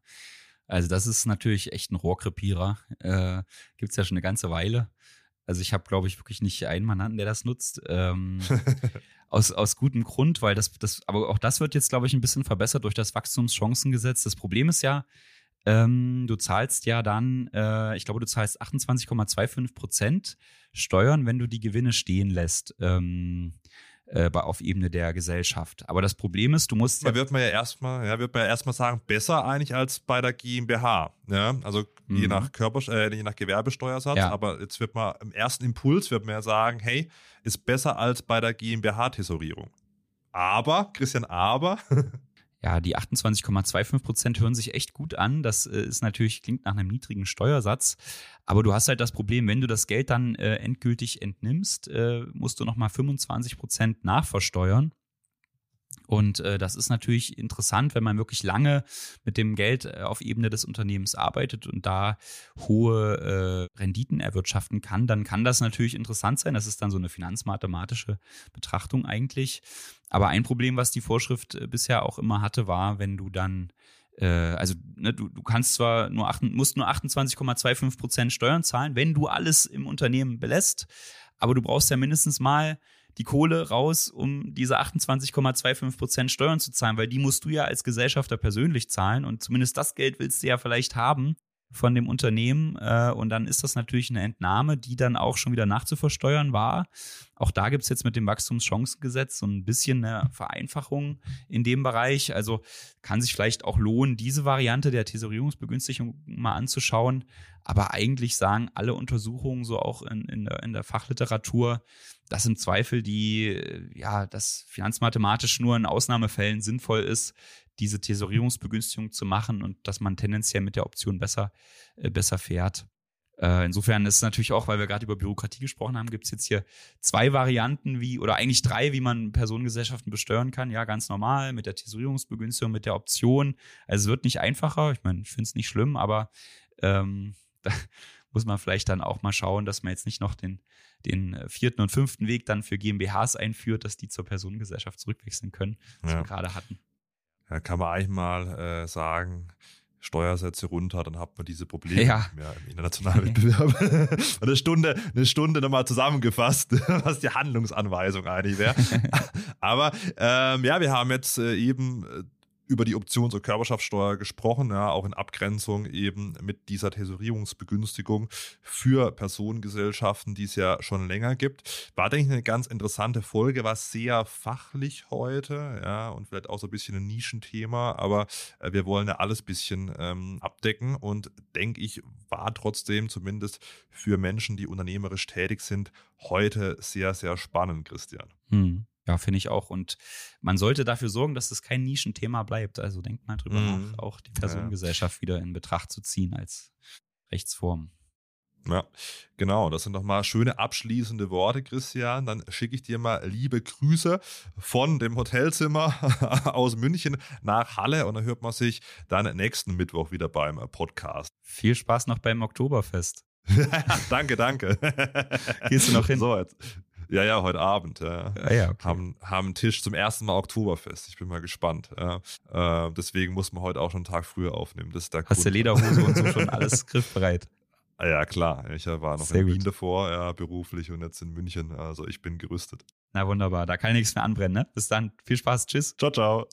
Also das ist natürlich echt ein Rohrkrepierer. Äh, Gibt es ja schon eine ganze Weile. Also ich habe, glaube ich, wirklich nicht einen Mandanten, der das nutzt. Ähm, aus, aus gutem Grund, weil das, das, aber auch das wird jetzt, glaube ich, ein bisschen verbessert durch das Wachstumschancengesetz. Das Problem ist ja, ähm, du zahlst ja dann, äh, ich glaube, du zahlst 28,25 Prozent Steuern, wenn du die Gewinne stehen lässt. Ähm, äh, auf Ebene der Gesellschaft. Aber das Problem ist, du musst. Da wird man ja erstmal, ja, wird man ja erstmal sagen, besser eigentlich als bei der GmbH. Ja? Also mhm. je nach Körper, äh, je nach Gewerbesteuersatz. Ja. Aber jetzt wird man im ersten Impuls wird man ja sagen, hey, ist besser als bei der GmbH-Tesorierung. Aber, Christian, aber ja, die 28,25 Prozent hören sich echt gut an. Das äh, ist natürlich, klingt nach einem niedrigen Steuersatz. Aber du hast halt das Problem, wenn du das Geld dann äh, endgültig entnimmst, äh, musst du nochmal 25 Prozent nachversteuern. Und äh, das ist natürlich interessant, wenn man wirklich lange mit dem Geld äh, auf Ebene des Unternehmens arbeitet und da hohe äh, Renditen erwirtschaften kann, dann kann das natürlich interessant sein. Das ist dann so eine finanzmathematische Betrachtung eigentlich. Aber ein Problem, was die Vorschrift äh, bisher auch immer hatte, war, wenn du dann äh, also ne, du, du kannst zwar nur acht, musst nur 28,25 Prozent Steuern zahlen, wenn du alles im Unternehmen belässt, aber du brauchst ja mindestens mal die Kohle raus, um diese 28,25 Prozent Steuern zu zahlen, weil die musst du ja als Gesellschafter persönlich zahlen und zumindest das Geld willst du ja vielleicht haben von dem Unternehmen äh, und dann ist das natürlich eine Entnahme, die dann auch schon wieder nachzuversteuern war. Auch da gibt es jetzt mit dem Wachstumschancengesetz so ein bisschen eine Vereinfachung in dem Bereich. Also kann sich vielleicht auch lohnen, diese Variante der Tesorierungsbegünstigung mal anzuschauen. Aber eigentlich sagen alle Untersuchungen, so auch in, in, der, in der Fachliteratur, dass im Zweifel die, ja, das finanzmathematisch nur in Ausnahmefällen sinnvoll ist, diese Tesorierungsbegünstigung zu machen und dass man tendenziell mit der Option besser, äh, besser fährt. Äh, insofern ist es natürlich auch, weil wir gerade über Bürokratie gesprochen haben, gibt es jetzt hier zwei Varianten, wie, oder eigentlich drei, wie man Personengesellschaften besteuern kann. Ja, ganz normal, mit der Tesorierungsbegünstigung, mit der Option. Also es wird nicht einfacher. Ich meine, ich finde es nicht schlimm, aber ähm, da muss man vielleicht dann auch mal schauen, dass man jetzt nicht noch den, den vierten und fünften Weg dann für GmbHs einführt, dass die zur Personengesellschaft zurückwechseln können, was ja. wir gerade hatten. Ja, kann man eigentlich mal äh, sagen, Steuersätze runter, dann hat man diese Probleme ja. mehr im internationalen Wettbewerb. eine Stunde, eine Stunde nochmal zusammengefasst, was die Handlungsanweisung eigentlich wäre. Aber ähm, ja, wir haben jetzt äh, eben äh, über die Options- und Körperschaftssteuer gesprochen, ja, auch in Abgrenzung eben mit dieser Tesorierungsbegünstigung für Personengesellschaften, die es ja schon länger gibt. War, denke ich, eine ganz interessante Folge, war sehr fachlich heute, ja, und vielleicht auch so ein bisschen ein Nischenthema, aber äh, wir wollen ja alles ein bisschen ähm, abdecken und denke ich, war trotzdem zumindest für Menschen, die unternehmerisch tätig sind, heute sehr, sehr spannend, Christian. Hm. Ja, finde ich auch. Und man sollte dafür sorgen, dass es kein Nischenthema bleibt. Also denkt mal drüber mhm. nach, auch die Personengesellschaft ja. wieder in Betracht zu ziehen als Rechtsform. Ja, genau. Das sind nochmal schöne abschließende Worte, Christian. Dann schicke ich dir mal liebe Grüße von dem Hotelzimmer aus München nach Halle und dann hört man sich dann nächsten Mittwoch wieder beim Podcast. Viel Spaß noch beim Oktoberfest. danke, danke. Gehst du noch hin? So, jetzt. Ja, ja, heute Abend. Ja. Ah, ja, okay. haben, haben einen Tisch zum ersten Mal Oktoberfest. Ich bin mal gespannt. Ja. Äh, deswegen muss man heute auch schon einen Tag früher aufnehmen. Das ist der Hast du Lederhose und so schon alles griffbereit? Ah, ja, klar. Ich war noch Sehr in Wien davor, ja, beruflich und jetzt in München. Also ich bin gerüstet. Na wunderbar. Da kann nichts mehr anbrennen. Ne? Bis dann. Viel Spaß. Tschüss. Ciao, ciao.